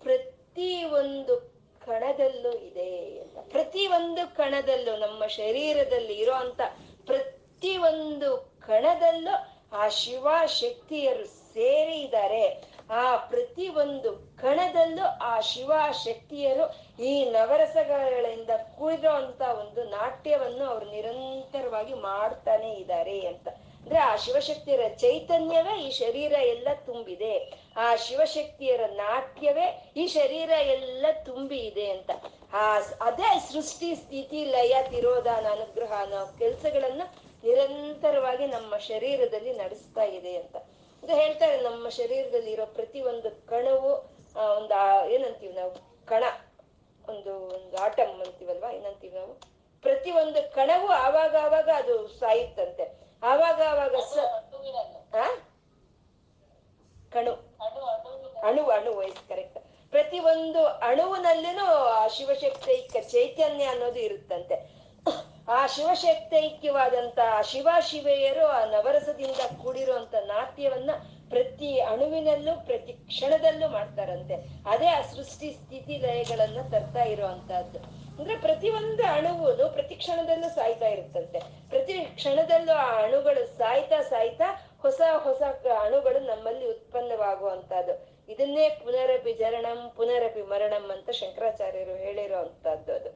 ಪ್ರತಿ ಒಂದು ಕಣದಲ್ಲೂ ಇದೆ ಅಂತ. ಪ್ರತಿ ಒಂದು ಕಣದಲ್ಲೂ ನಮ್ಮ ಶರೀರದಲ್ಲಿ ಇರೋ ಅಂತ ಪ್ರತಿ ಒಂದು ಕಣದಲ್ಲೂ ಆ ಶಿವ ಶಕ್ತಿಯರು ಸೇರಿ ಇದ್ದಾರೆ. ಆ ಪ್ರತಿ ಒಂದು ಕಣದಲ್ಲೂ ಆ ಶಿವ ಶಕ್ತಿಯರು ಈ ನವರಸಗಳಿಂದ ಕೂಡಿರೋ ಅಂತ ಒಂದು ನಾಟ್ಯವನ್ನು ಅವ್ರು ನಿರಂತರವಾಗಿ ಮಾಡ್ತಾನೆ ಇದ್ದಾರೆ ಅಂತ. ಅಂದ್ರೆ ಆ ಶಿವಶಕ್ತಿಯರ ಚೈತನ್ಯವೇ ಈ ಶರೀರ ಎಲ್ಲ ತುಂಬಿದೆ. ಆ ಶಿವಶಕ್ತಿಯರ ನಾಟ್ಯವೇ ಈ ಶರೀರ ಎಲ್ಲ ತುಂಬಿ ಇದೆ ಅಂತ. ಆ ಅದೇ ಸೃಷ್ಟಿ, ಸ್ಥಿತಿ, ಲಯ, ತಿರೋಧಾನ, ಅನುಗ್ರಹ ಅನ್ನೋ ಕೆಲಸಗಳನ್ನ ನಿರಂತರವಾಗಿ ನಮ್ಮ ಶರೀರದಲ್ಲಿ ನಡೆಸ್ತಾ ಇದೆ ಅಂತ. ಅಂದ್ರೆ ಹೇಳ್ತಾರೆ ನಮ್ಮ ಶರೀರದಲ್ಲಿ ಇರೋ ಪ್ರತಿ ಒಂದು ಕಣವು ಒಂದು ಏನಂತೀವಿ ನಾವು, ಕಣ, ಒಂದು ಒಂದು ಆಟಮ್ ಅಂತೀವಲ್ವಾ, ಏನಂತೀವಿ ನಾವು? ಪ್ರತಿ ಒಂದು ಕಣವು ಆವಾಗ ಆವಾಗ ಅದು ಸಾಯುತ್ತಂತೆ. ಆವಾಗ ಆವಾಗ? ಕಣು. ಅಣು ಅಣು ವಯಸ್ಸು ಕರೆಕ್ಟ್ ಪ್ರತಿ ಒಂದು ಅಣುವಿನಲ್ಲಿನೂ ಆ ಶಿವಶಕ್ತೈಕ್ಯ ಚೈತನ್ಯ ಅನ್ನೋದು ಇರುತ್ತಂತೆ. ಆ ಶಿವಶಕ್ತೈಕ್ಯವಾದಂತ ಶಿವ ಶಿವೆಯರು ಆ ನವರಸದಿಂದ ಕೂಡಿರುವಂತ ನಾಟ್ಯವನ್ನ ಪ್ರತಿ ಅಣುವಿನಲ್ಲೂ ಪ್ರತಿ ಕ್ಷಣದಲ್ಲೂ ಮಾಡ್ತಾರಂತೆ. ಅದೇ ಆ ಸೃಷ್ಟಿ ಸ್ಥಿತಿ ಲಯಗಳನ್ನ ತರ್ತಾ ಇರುವಂತಹದ್ದು. ಅಂದ್ರೆ ಪ್ರತಿ ಒಂದು ಅಣುವುದು ಪ್ರತಿ ಕ್ಷಣದಲ್ಲೂ ಸಾಯ್ತಾ ಇರುತ್ತಂತೆ. ಪ್ರತಿ ಕ್ಷಣದಲ್ಲೂ ಆ ಅಣುಗಳು ಸಾಯ್ತಾ ಸಾಯ್ತಾ ಹೊಸ ಹೊಸ ಅಣುಗಳು ನಮ್ಮಲ್ಲಿ ಉತ್ಪನ್ನವಾಗುವಂತಹದ್ದು ಇದನ್ನೇ ಪುನರಪಿ ಜರಣಂ ಪುನರಪಿ ಮರಣಂ ಅಂತ ಶಂಕರಾಚಾರ್ಯರು ಹೇಳಿರೋ ಅಂತದ್ದು ಅದು.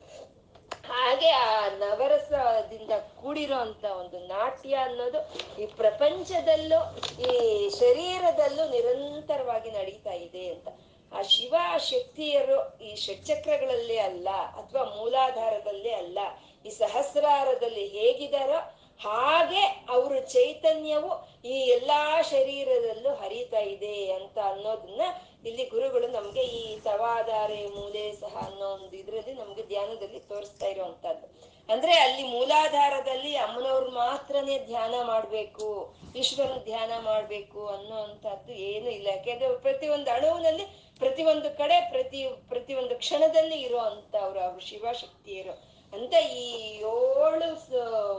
ಹಾಗೆ ಆ ನವರಸದಿಂದ ಕೂಡಿರೋ ಅಂತ ಒಂದು ನಾಟ್ಯ ಅನ್ನೋದು ಈ ಪ್ರಪಂಚದಲ್ಲೂ, ಈ ಶರೀರದಲ್ಲೂ ನಿರಂತರವಾಗಿ ನಡೀತಾ ಇದೆ ಅಂತ. ಆ ಶಿವ ಶಕ್ತಿಯರು ಈ ಷಟ್ಚಕ್ರಗಳಲ್ಲಿ ಅಲ್ಲ, ಅಥವಾ ಮೂಲಾಧಾರದಲ್ಲಿ ಅಲ್ಲ, ಈ ಸಹಸ್ರಾರದಲ್ಲಿ ಹೇಗಿದಾರೋ ಹಾಗೆ ಅವರು ಚೈತನ್ಯವು ಈ ಎಲ್ಲಾ ಶರೀರದಲ್ಲೂ ಹರಿತಾ ಇದೆ ಅಂತ ಅನ್ನೋದನ್ನ ಇಲ್ಲಿ ಗುರುಗಳು ನಮ್ಗೆ ಈ ತವಾಧಾರೆ ಮೂಲೆ ಸಹ ಅನ್ನೋ ಒಂದು ಇದ್ರಲ್ಲಿ ನಮ್ಗೆ ಧ್ಯಾನದಲ್ಲಿ ತೋರಿಸ್ತಾ ಇರುವಂತದ್ದು ಅಂದ್ರೆ ಅಲ್ಲಿ ಮೂಲಾಧಾರದಲ್ಲಿ ಅಮ್ಮನವ್ರು ಮಾತ್ರನೇ ಧ್ಯಾನ ಮಾಡ್ಬೇಕು ಈಶ್ವರನ ಧ್ಯಾನ ಮಾಡ್ಬೇಕು ಅನ್ನೋ ಅಂತದ್ದು ಏನು ಇಲ್ಲ. ಯಾಕೆಂದ್ರೆ ಪ್ರತಿ ಒಂದು ಅಣುವಿನಲ್ಲಿ ಪ್ರತಿ ಒಂದು ಕಡೆ ಪ್ರತಿ ಪ್ರತಿ ಒಂದು ಕ್ಷಣದಲ್ಲಿ ಇರೋ ಅಂತ ಅವರು ಅವ್ರ ಶಿವಶಕ್ತಿಯರು ಅಂತ ಈ ಏಳು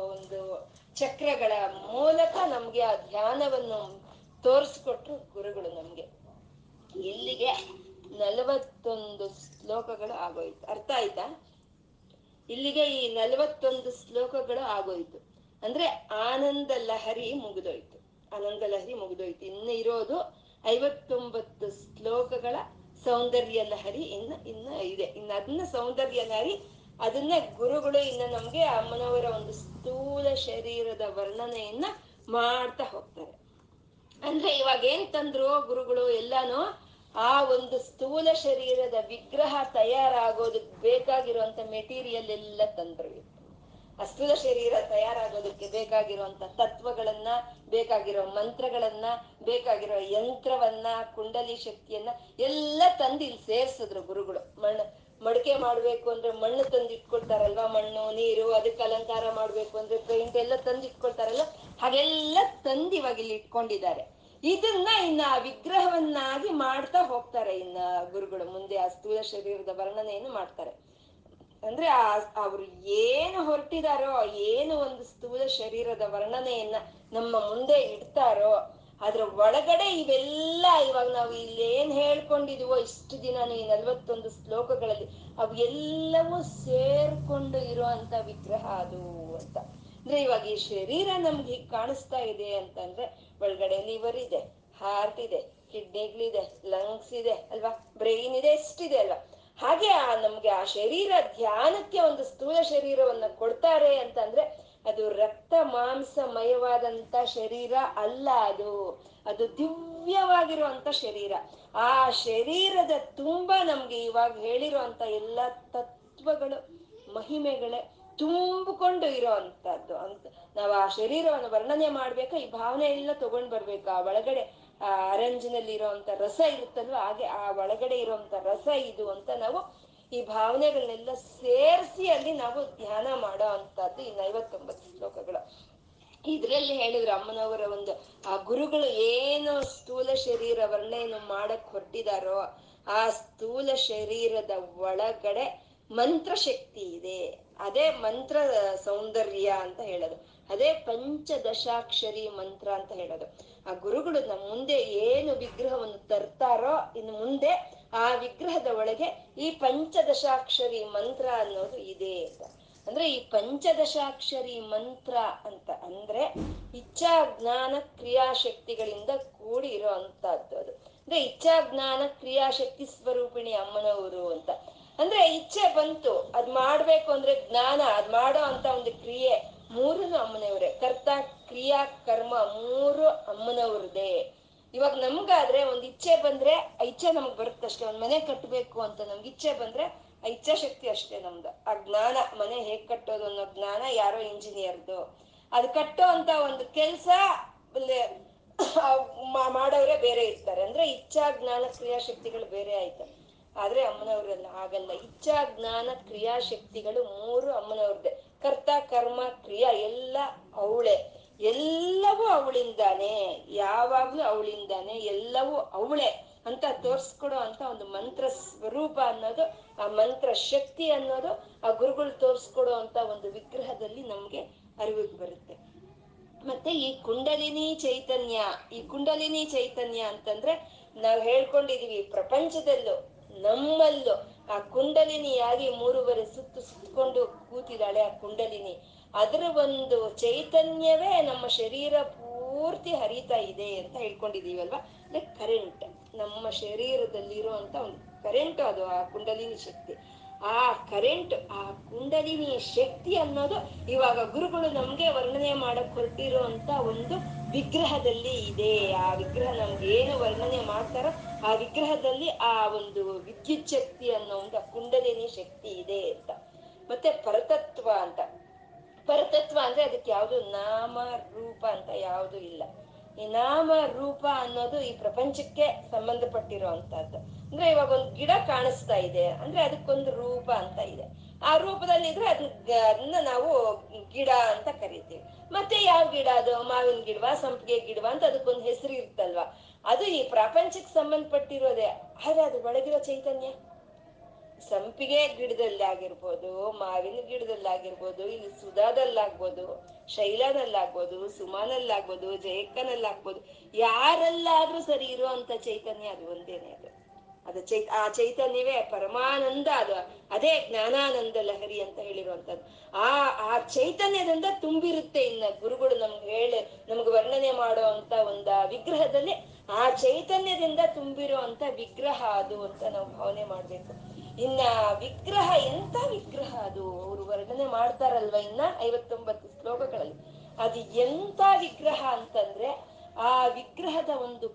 ಒಂದು ಚಕ್ರಗಳ ಮೂಲಕ ನಮ್ಗೆ ಆ ಧ್ಯಾನವನ್ನು ತೋರಿಸ್ಕೊಟ್ರು ಗುರುಗಳು ನಮ್ಗೆ. ಇಲ್ಲಿಗೆ ನಲವತ್ತೊಂದು ಶ್ಲೋಕಗಳು ಆಗೋಯ್ತು. ಅರ್ಥ ಆಯ್ತಾ? ಇಲ್ಲಿಗೆ ಈ ನಲವತ್ತೊಂದು ಶ್ಲೋಕಗಳು ಆಗೋಯ್ತು. ಅಂದ್ರೆ ಆನಂದ ಲಹರಿ ಮುಗಿದೋಯ್ತು. ಆನಂದ ಲಹರಿ ಮುಗಿದೋಯ್ತು. ಇನ್ನು ಇರೋದು ಐವತ್ತೊಂಬತ್ತು ಶ್ಲೋಕಗಳ ಸೌಂದರ್ಯ ಲಹರಿ ಇನ್ನು ಇನ್ನು ಇದೆ. ಇನ್ನು ಅದನ್ನ ಸೌಂದರ್ಯ ಲಹರಿ, ಅದನ್ನ ಗುರುಗಳು ಇನ್ನು ನಮ್ಗೆ ಅಮ್ಮನವರ ಒಂದು ಸ್ಥೂಲ ಶರೀರದ ವರ್ಣನೆಯನ್ನ ಮಾಡ್ತಾ ಹೋಗ್ತಾರೆ. ಅಂದ್ರೆ ಇವಾಗ ಏನ್ ತಂದ್ರು ಗುರುಗಳು ಎಲ್ಲಾನು? ಆ ಒಂದು ಸ್ಥೂಲ ಶರೀರದ ವಿಗ್ರಹ ತಯಾರಾಗೋದಕ್ಕೆ ಬೇಕಾಗಿರುವಂತ ಮೆಟೀರಿಯಲ್ ಎಲ್ಲ ತಂದ್ರು ಸ್ಥೂಲ ಶರೀರ ತಯಾರಾಗೋದಕ್ಕೆ ಬೇಕಾಗಿರುವಂತ ತತ್ವಗಳನ್ನ, ಬೇಕಾಗಿರೋ ಮಂತ್ರಗಳನ್ನ, ಬೇಕಾಗಿರೋ ಯಂತ್ರವನ್ನ, ಕುಂಡಲಿ ಶಕ್ತಿಯನ್ನ ಎಲ್ಲ ತಂದು ಇಲ್ಲಿ ಸೇರ್ಸಿದ್ರು ಗುರುಗಳು. ಮಣ್ಣು ಮಡಿಕೆ ಮಾಡ್ಬೇಕು ಅಂದ್ರೆ ಮಣ್ಣು ತಂದು ಇಟ್ಕೊಳ್ತಾರಲ್ವಾ ಮಣ್ಣು, ನೀರು, ಅದಕ್ಕೆ ಅಲಂಕಾರ ಮಾಡ್ಬೇಕು ಅಂದ್ರೆ ಪೇಂಟ್ ಎಲ್ಲ ತಂದು ಇಟ್ಕೊಳ್ತಾರಲ್ಲ ಹಾಗೆಲ್ಲ ತಂದು ಇವಾಗ ಇಲ್ಲಿ ಇಟ್ಕೊಂಡಿದ್ದಾರೆ. ಇದನ್ನ ಇನ್ನ ವಿಗ್ರಹವನ್ನಾಗಿ ಮಾಡ್ತಾ ಹೋಗ್ತಾರೆ ಇನ್ನ ಗುರುಗಳು. ಮುಂದೆ ಆ ಸ್ಥೂಲ ಶರೀರದ ವರ್ಣನೆಯನ್ನು ಮಾಡ್ತಾರೆ. ಅಂದ್ರೆ ಆ, ಅವ್ರು ಏನು ಹೊರಟಿದಾರೋ, ಏನು ಒಂದು ಸ್ಥೂಲ ಶರೀರದ ವರ್ಣನೆಯನ್ನ ನಮ್ಮ ಮುಂದೆ ಇಡ್ತಾರೋ, ಅದ್ರ ಒಳಗಡೆ ಇವೆಲ್ಲ ಇವಾಗ ನಾವು ಇಲ್ಲಿ ಏನ್ ಹೇಳ್ಕೊಂಡಿದೀವೋ ಇಷ್ಟು ದಿನ ಈ ನಲ್ವತ್ತೊಂದು ಶ್ಲೋಕಗಳಲ್ಲಿ, ಅವು ಎಲ್ಲವೂ ಸೇರ್ಕೊಂಡು ಇರುವಂತ ವಿಗ್ರಹ ಅದು ಅಂತ. ಅಂದ್ರೆ ಇವಾಗ ಈ ಶರೀರ ನಮ್ಗೆ ಹೀಗ್ ಕಾಣಿಸ್ತಾ ಇದೆ ಅಂತಂದ್ರೆ ಒಳಗಡೆ ಲಿವರ್ ಇದೆ ಹಾರ್ಟ್ ಇದೆ, ಕಿಡ್ನಿಗಳಿದೆ, ಲಂಗ್ಸ್ ಇದೆ, ಅಲ್ವಾ? ಬ್ರೈನ್ ಇದೆ ಎಷ್ಟಿದೆ ಅಲ್ವಾ? ಹಾಗೆ ಆ ನಮ್ಗೆ ಆ ಶರೀರ ಧ್ಯಾನಕ್ಕೆ ಒಂದು ಸ್ಥೂಲ ಶರೀರವನ್ನ ಕೊಡ್ತಾರೆ ಅಂತಂದ್ರೆ ಅದು ರಕ್ತ ಮಾಂಸಮಯವಾದಂತ ಶರೀರ ಅಲ್ಲ ಅದು. ಅದು ದಿವ್ಯವಾಗಿರುವಂತ ಶರೀರ. ಆ ಶರೀರದ ತುಂಬಾ ನಮ್ಗೆ ಇವಾಗ ಹೇಳಿರುವಂತ ಎಲ್ಲ ತತ್ವಗಳು, ಮಹಿಮೆಗಳೇ ತುಂಬಿಕೊಂಡು ಇರೋ ಅಂತದ್ದು ಅಂತ ನಾವು ಆ ಶರೀರವನ್ನು ವರ್ಣನೆ ಮಾಡ್ಬೇಕಾ? ಈ ಭಾವನೆ ಎಲ್ಲ ತಗೊಂಡ್ ಬರ್ಬೇಕು? ಒಳಗಡೆ ಆ ಅರಂಜಿನಲ್ಲಿ ಇರುವಂತ ರಸ ಇರುತ್ತಲ್ವ, ಹಾಗೆ ಆ ಒಳಗಡೆ ಇರುವಂತ ರಸ ಇದು ಅಂತ ನಾವು ಈ ಭಾವನೆಗಳನ್ನೆಲ್ಲ ಸೇರಿಸಿ ಅಲ್ಲಿ ನಾವು ಧ್ಯಾನ ಮಾಡೋ ಅಂತದ್ದು ಈ ಐವತ್ತೊಂಬತ್ತು ಶ್ಲೋಕಗಳು. ಇದ್ರಲ್ಲಿ ಹೇಳಿದ್ರು ಅಮ್ಮನವರ ಒಂದು, ಆ ಗುರುಗಳು ಏನು ಸ್ಥೂಲ ಶರೀರ ವರ್ಣೆಯನ್ನು ಮಾಡಕ್ ಹೊರಟಿದಾರೋ ಆ ಸ್ಥೂಲ ಶರೀರದ ಒಳಗಡೆ ಮಂತ್ರ ಶಕ್ತಿ ಇದೆ. ಅದೇ ಮಂತ್ರ ಸೌಂದರ್ಯ ಅಂತ ಹೇಳೋದು. ಅದೇ ಪಂಚದಶಾಕ್ಷರಿ ಮಂತ್ರ ಅಂತ ಹೇಳೋದು. ಆ ಗುರುಗಳು ನಮ್ಮ ಮುಂದೆ ಏನು ವಿಗ್ರಹವನ್ನು ತರ್ತಾರೋ ಇನ್ನು ಮುಂದೆ ಆ ವಿಗ್ರಹದ ಒಳಗೆ ಈ ಪಂಚದಶಾಕ್ಷರಿ ಮಂತ್ರ ಅನ್ನೋದು ಇದೆ ಅಂತ. ಅಂದ್ರೆ ಈ ಪಂಚದಶಾಕ್ಷರಿ ಮಂತ್ರ ಅಂತ ಅಂದ್ರೆ ಇಚ್ಛಾ ಜ್ಞಾನ ಕ್ರಿಯಾಶಕ್ತಿಗಳಿಂದ ಕೂಡಿ ಇರೋ ಅಂತದ್ದು ಅದು. ಅಂದ್ರೆ ಇಚ್ಛಾ ಜ್ಞಾನ ಕ್ರಿಯಾಶಕ್ತಿ ಸ್ವರೂಪಿಣಿ ಅಮ್ಮನವರು ಅಂತ. ಅಂದ್ರೆ ಇಚ್ಛೆ ಬಂತು, ಅದ್ ಮಾಡ್ಬೇಕು ಅಂದ್ರೆ ಜ್ಞಾನ, ಅದ್ ಮಾಡೋ ಅಂತ ಒಂದು ಕ್ರಿಯೆ ಮೂರನ್ನು ಅಮ್ಮನವರೇ ಕರ್ತ, ಕ್ರಿಯಾ, ಕರ್ಮ ಮೂರು ಅಮ್ಮನವ್ರದೇ ಇವಾಗ ನಮ್ಗಾದ್ರೆ ಒಂದ್ ಇಚ್ಛೆ ಬಂದ್ರೆ ಆ ಇಚ್ಛೆ ನಮ್ಗ್ ಬರುತ್ತಷ್ಟೇ ಒಂದ್ ಮನೆ ಕಟ್ಟಬೇಕು ಅಂತ ನಮ್ಗೆ ಇಚ್ಛೆ ಬಂದ್ರೆ ಆ ಇಚ್ಛಾಶಕ್ತಿ ಅಷ್ಟೇ ನಮ್ದು. ಆ ಜ್ಞಾನ, ಮನೆ ಹೇಗ್ ಕಟ್ಟೋದು ಅನ್ನೋ ಜ್ಞಾನ ಯಾರೋ ಇಂಜಿನಿಯರ್ದು. ಅದು ಕಟ್ಟೋ ಅಂತ ಒಂದು ಕೆಲ್ಸ ಮಾಡೋರೇ ಬೇರೆ ಇರ್ತಾರೆ. ಅಂದ್ರೆ ಇಚ್ಛಾ, ಜ್ಞಾನ ಕ್ರಿಯಾಶಕ್ತಿಗಳು ಬೇರೆ ಆಯ್ತು. ಆದ್ರೆ ಅಮ್ಮನವ್ರಲ್ಲ ಆಗಲ್ಲ ಇಚ್ಛಾ, ಜ್ಞಾನ ಕ್ರಿಯಾಶಕ್ತಿಗಳು ಮೂರು ಅಮ್ಮನವ್ರದ್ದೇ. ಕರ್ತ, ಕರ್ಮ, ಕ್ರಿಯಾ ಎಲ್ಲ ಅವಳೆ. ಎಲ್ಲವೂ ಅವಳಿಂದಾನೆ, ಯಾವಾಗ್ಲೂ ಅವಳಿಂದಾನೆ ಎಲ್ಲವೂ ಅವಳೆ ಅಂತ ತೋರ್ಸ್ಕೊಡೋ ಅಂತ ಒಂದು ಮಂತ್ರ ಸ್ವರೂಪ ಅನ್ನೋದು, ಆ ಮಂತ್ರ ಶಕ್ತಿ ಅನ್ನೋದು ಆ ಗುರುಗಳು ತೋರ್ಸ್ಕೊಡೋ ಅಂತ ಒಂದು ವಿಗ್ರಹದಲ್ಲಿ ನಮ್ಗೆ ಅರಿವಿಗೆ ಬರುತ್ತೆ. ಮತ್ತೆ ಈ ಕುಂಡಲಿನಿ ಚೈತನ್ಯ, ಈ ಕುಂಡಲಿನಿ ಚೈತನ್ಯ ಅಂತಂದ್ರೆ ನಾವು ಹೇಳ್ಕೊಂಡಿದೀವಿ ಪ್ರಪಂಚದಲ್ಲೂ, ನಮ್ಮಲ್ಲೂ ಆ ಕುಂಡಲಿನಿಯಾಗಿ ಮೂರುವರೆ ಸುತ್ತು ಸುತ್ತಕೊಂಡು ಕೂತಿದ್ದಾಳೆ ಆ ಕುಂಡಲಿನಿ. ಅದರ ಒಂದು ಚೈತನ್ಯವೇ ನಮ್ಮ ಶರೀರ ಪೂರ್ತಿ ಹರಿತಾ ಇದೆ ಅಂತ ಹೇಳ್ಕೊಂಡಿದೀವಲ್ವಾ ಅಂದ್ರೆ ಕರೆಂಟ್ ನಮ್ಮ ಶರೀರದಲ್ಲಿರುವಂತ ಒಂದು ಕರೆಂಟ್ ಅದು ಆ ಕುಂಡಲಿನಿ ಶಕ್ತಿ. ಆ ಕರೆಂಟ್, ಆ ಕುಂಡಲಿನಿಯ ಶಕ್ತಿ ಅನ್ನೋದು ಇವಾಗ ಗುರುಗಳು ನಮ್ಗೆ ವರ್ಣನೆ ಮಾಡಕ್ ಹೊರಟಿರುವಂತ ಒಂದು ವಿಗ್ರಹದಲ್ಲಿ ಇದೆ. ಆ ವಿಗ್ರಹ ನಮ್ಗೆ ಏನು ವರ್ಣನೆ ಮಾಡ್ತಾರೋ ಆ ವಿಗ್ರಹದಲ್ಲಿ ಆ ಒಂದು ವಿದ್ಯುತ್ ಶಕ್ತಿ ಅನ್ನೋ ಒಂದು ಕುಂಡಲಿನಿ ಶಕ್ತಿ ಇದೆ ಅಂತ. ಮತ್ತೆ ಪರತತ್ವ ಅಂತ. ಪರತತ್ವ ಅಂದ್ರೆ ಅದಕ್ಕೆ ಯಾವುದು ನಾಮ, ರೂಪ ಅಂತ ಯಾವುದು ಇಲ್ಲ. ಈ ನಾಮ ರೂಪ ಅನ್ನೋದು ಈ ಪ್ರಪಂಚಕ್ಕೆ ಸಂಬಂಧಪಟ್ಟಿರೋ ಅಂತದ್ದು ಅಂದ್ರೆ ಇವಾಗ ಒಂದು ಗಿಡ ಕಾಣಿಸ್ತಾ ಇದೆ, ಅಂದ್ರೆ ಅದಕ್ಕೊಂದು ರೂಪ ಅಂತ ಇದೆ. ಆ ರೂಪದಲ್ಲಿ ಇದ್ರೆ ಅದನ್ನ ನಾವು ಗಿಡ ಅಂತ ಕರಿತೀವಿ. ಮತ್ತೆ ಯಾವ ಗಿಡ ಅದು? ಮಾವಿನ ಗಿಡವಾ? ಸಂಪಿಗೆ ಗಿಡವಾ? ಅಂತ ಅದಕ್ಕೊಂದು ಹೆಸರು ಇರ್ತಲ್ವಾ? ಅದು ಈ ಪ್ರಪಂಚಕ್ಕೆ ಸಂಬಂಧಪಟ್ಟಿರೋದೇ. ಆದ್ರೆ ಅದು ಒಳಗಿರೋ ಚೈತನ್ಯ? ಸಂಪಿಗೆ ಗಿಡದಲ್ಲಾಗಿರ್ಬೋದು, ಮಾವಿನ ಗಿಡದಲ್ಲಾಗಿರ್ಬೋದು, ಇಲ್ಲಿ ಸುಧಾದಲ್ಲಾಗ್ಬೋದು ಶೈಲನಲ್ಲಾಗ್ಬೋದು ಸುಮಾನಲ್ಲಾಗ್ಬೋದು ಜಯಕ್ಕನಲ್ಲಾಗ್ಬೋದು, ಯಾರಲ್ಲಾದ್ರೂ ಸರಿ ಇರುವಂತ ಚೈತನ್ಯ ಅದು ಒಂದೇನೆ ಅದು. ಅದು ಚೈ ಆ ಚೈತನ್ಯವೇ ಪರಮಾನಂದ ಅದು, ಅದೇ ಜ್ಞಾನಾನಂದ ಲಹರಿ ಅಂತ ಹೇಳಿರುವಂತದ್ದು ಆ ಆ ಚೈತನ್ಯದಿಂದ ತುಂಬಿರುತ್ತೆ ಇನ್ನ ಗುರುಗಳು ನಮ್ಗೆ ಹೇಳಿ, ನಮ್ಗೆ ವರ್ಣನೆ ಮಾಡೋ ಅಂತ ಒಂದು ವಿಗ್ರಹದಲ್ಲಿ ಆ ಚೈತನ್ಯದಿಂದ ತುಂಬಿರೋ ಅಂತ ವಿಗ್ರಹ ಅದು ಅಂತ ನಾವು ಭಾವನೆ ಮಾಡ್ಬೇಕು. ಇನ್ನ ವಿಗ್ರಹ ಎಂತ ವಿಗ್ರಹ ಅದು ಅವರು ವರ್ಣನೆ ಮಾಡ್ತಾರಲ್ವ ಇನ್ನ ಐವತ್ತೊಂಬತ್ತು ಶ್ಲೋಕಗಳಲ್ಲಿ? ಅದು ಎಂತ ವಿಗ್ರಹ ಅಂತಂದ್ರೆ ಆ ವಿಗ್ರಹದ ಒಂದು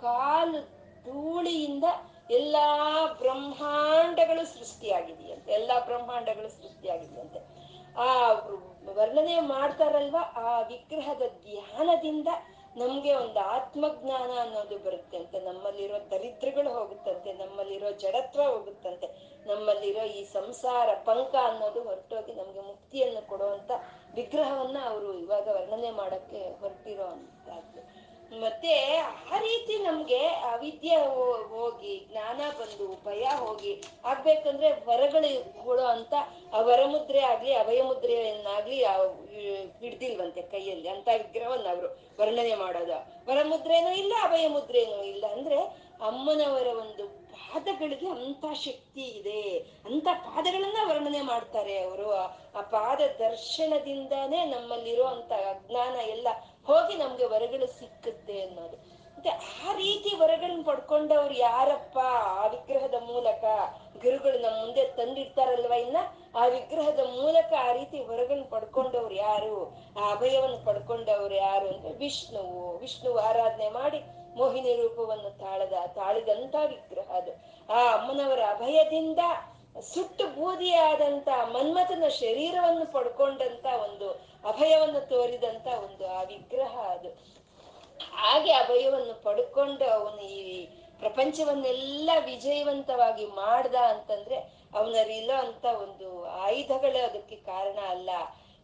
ಕಾಲು ಧೂಳಿಯಿಂದ ಎಲ್ಲಾ ಬ್ರಹ್ಮಾಂಡಗಳು ಸೃಷ್ಟಿಯಾಗಿದೆಯಂತೆ, ಎಲ್ಲಾ ಬ್ರಹ್ಮಾಂಡಗಳು ಸೃಷ್ಟಿಯಾಗಿದೆಯಂತೆ. ಆ ವರ್ಣನೆ ಮಾಡ್ತಾರಲ್ವ ಆ ವಿಗ್ರಹದ ಧ್ಯಾನದಿಂದ ನಮ್ಗೆ ಒಂದು ಆತ್ಮಜ್ಞಾನ ಅನ್ನೋದು ಬರುತ್ತೆ ಅಂತ, ನಮ್ಮಲ್ಲಿರೋ ದರಿದ್ರಗಳು ಹೋಗುತ್ತಂತೆ, ನಮ್ಮಲ್ಲಿರೋ ಜಡತ್ವ ಹೋಗುತ್ತಂತೆ, ನಮ್ಮಲ್ಲಿರೋ ಈ ಸಂಸಾರ ಪಂಕ ಅನ್ನೋದು ಹೊರಟೋಗಿ ನಮ್ಗೆ ಮುಕ್ತಿಯನ್ನು ಕೊಡುವಂತ ವಿಗ್ರಹವನ್ನ ಅವರು ಇವಾಗ ವರ್ಣನೆ ಮಾಡಕ್ಕೆ ಹೊರಟಿರೋ ಮತ್ತೆ ಆ ರೀತಿ ನಮ್ಗೆ ಅವಿದ್ಯೆ ಹೋಗಿ, ಜ್ಞಾನ ಬಂದು, ಭಯ ಹೋಗಿ ಆಗ್ಬೇಕಂದ್ರೆ ವರಗಳು ಅಂತ ಆ ವರಮುದ್ರೆ ಆಗ್ಲಿ ಅಭಯ ಮುದ್ರೆಯನ್ನಾಗ್ಲಿ ಹಿಡ್ದಿಲ್ವಂತೆ ಕೈಯಲ್ಲಿ ಅಂತ ವಿಗ್ರಹವನ್ನ ಅವರು ವರ್ಣನೆ ಮಾಡೋದು. ವರಮುದ್ರೇನೂ ಇಲ್ಲ ಅಭಯ ಮುದ್ರೇನೂ ಇಲ್ಲ. ಅಂದ್ರೆ ಅಮ್ಮನವರ ಒಂದು ಪಾದಗಳಿಗೆ ಅಂತ ಶಕ್ತಿ ಇದೆ. ಅಂತ ಪಾದಗಳನ್ನ ವರ್ಣನೆ ಮಾಡ್ತಾರೆ ಅವರು. ಆ ಪಾದ ದರ್ಶನದಿಂದಾನೇ ನಮ್ಮಲ್ಲಿರೋ ಅಂತ ಅಜ್ಞಾನ ಎಲ್ಲ ಹೋಗಿ ನಮ್ಗೆ ವರಗಳು ಸಿಕ್ಕುತ್ತೆ ಅನ್ನೋದು. ಮತ್ತೆ ಆ ರೀತಿ ವರಗಳನ್ನ ಪಡ್ಕೊಂಡವ್ರು ಯಾರಪ್ಪ? ಆ ವಿಗ್ರಹದ ಮೂಲಕ ಗುರುಗಳು ನಮ್ ಮುಂದೆ ತಂದಿರ್ತಾರಲ್ವ ಇನ್ನ? ಆ ವಿಗ್ರಹದ ಮೂಲಕ ಆ ರೀತಿ ವರಗಳನ್ನ ಪಡ್ಕೊಂಡವ್ರು ಯಾರು? ಆ ಅಭಯವನ್ನು ಪಡ್ಕೊಂಡವ್ರು ಯಾರು ಅಂದ್ರೆ ವಿಷ್ಣುವು. ವಿಷ್ಣುವು ಆರಾಧನೆ ಮಾಡಿ ಮೋಹಿನಿ ರೂಪವನ್ನು ತಾಳದ, ತಾಳಿದಂತ ವಿಗ್ರಹ ಅದು. ಆ ಅಮ್ಮನವರ ಅಭಯದಿಂದ ಸುಟ್ಟು ಬೂದಿಯಾದಂತ ಮನ್ಮಥನ ಶರೀರವನ್ನು ಪಡ್ಕೊಂಡಂತ ಒಂದು ಅಭಯವನ್ನು ತೋರಿದಂತ ಒಂದು ಆ ವಿಗ್ರಹ ಅದು. ಹಾಗೆ ಅಭಯವನ್ನು ಪಡ್ಕೊಂಡು ಅವನು ಈ ಪ್ರಪಂಚವನ್ನೆಲ್ಲ ವಿಜಯವಂತವಾಗಿ ಮಾಡ್ದ ಅಂತಂದ್ರೆ ಅವನಲ್ಲಿರೋ ಅಂತ ಒಂದು ಆಯುಧಗಳೇ ಅದಕ್ಕೆ ಕಾರಣ ಅಲ್ಲ.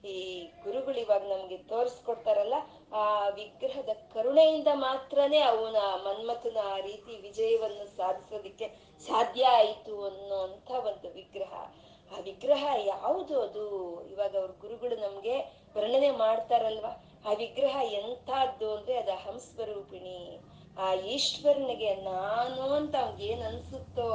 ಈ ಗುರುಗಳು ಇವಾಗ ನಮ್ಗೆ ತೋರಿಸ್ಕೊಡ್ತಾರಲ್ಲ, ಆ ವಿಗ್ರಹದ ಕರುಣೆಯಿಂದ ಮಾತ್ರನೇ ಅವನ ಮನ್ಮಥನ ಆ ರೀತಿ ವಿಜಯವನ್ನು ಸಾಧಿಸೋದಿಕ್ಕೆ ಸಾಧ್ಯ ಆಯಿತು ಅನ್ನೋಂಥ ಒಂದು ವಿಗ್ರಹ. ಆ ವಿಗ್ರಹ ಯಾವುದು? ಅದು ಇವಾಗ ಅವ್ರ ಗುರುಗಳು ನಮ್ಗೆ ವರ್ಣನೆ ಮಾಡ್ತಾರಲ್ವಾ? ಆ ವಿಗ್ರಹ ಎಂಥದ್ದು ಅಂದ್ರೆ ಅದು ಹಂಸ್ವರೂಪಿಣಿ. ಆ ಈಶ್ವರನಿಗೆ ನಾನು ಅಂತ ಏನ್ ಅನ್ಸುತ್ತೋ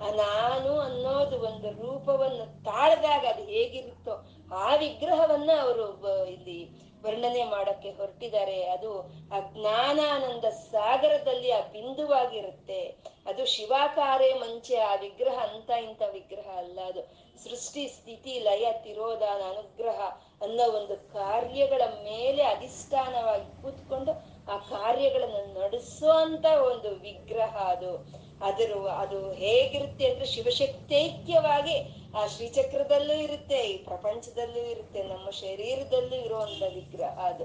ಆ ನಾನು ಅನ್ನೋದು ಒಂದು ರೂಪವನ್ನು ತಾಳ್ದಾಗ ಅದು ಹೇಗಿರುತ್ತೋ, ಆ ವಿಗ್ರಹವನ್ನ ಅವರು ಇಲ್ಲಿ ವರ್ಣನೆ ಮಾಡಕ್ಕೆ ಹೊರಟಿದ್ದಾರೆ. ಅದು ಆ ಜ್ಞಾನಾನಂದ ಸಾಗರದಲ್ಲಿ ಆ ಬಿಂದುವಾಗಿರುತ್ತೆ. ಅದು ಶಿವಾಕಾರೇ ಮಂಚೆ, ಆ ವಿಗ್ರಹ ಅಂತ ಇಂಥ ವಿಗ್ರಹ ಅಲ್ಲ ಅದು. ಸೃಷ್ಟಿ, ಸ್ಥಿತಿ, ಲಯ, ತಿರೋಧಾನ, ಅನುಗ್ರಹ ಅನ್ನೋ ಒಂದು ಕಾರ್ಯಗಳ ಮೇಲೆ ಅಧಿಷ್ಠಾನವಾಗಿ ಕೂತ್ಕೊಂಡು ಆ ಕಾರ್ಯಗಳನ್ನು ನಡೆಸುವಂತ ಒಂದು ವಿಗ್ರಹ ಅದು. ಅದರ ಅದು ಹೇಗಿರುತ್ತೆ ಅಂದ್ರೆ ಶಿವಶಕ್ತೈಕ್ಯವಾಗಿ ಆ ಶ್ರೀಚಕ್ರದಲ್ಲೂ ಇರುತ್ತೆ, ಈ ಪ್ರಪಂಚದಲ್ಲೂ ಇರುತ್ತೆ, ನಮ್ಮ ಶರೀರದಲ್ಲೂ ಇರುವಂತ ವಿಗ್ರಹ ಅದು.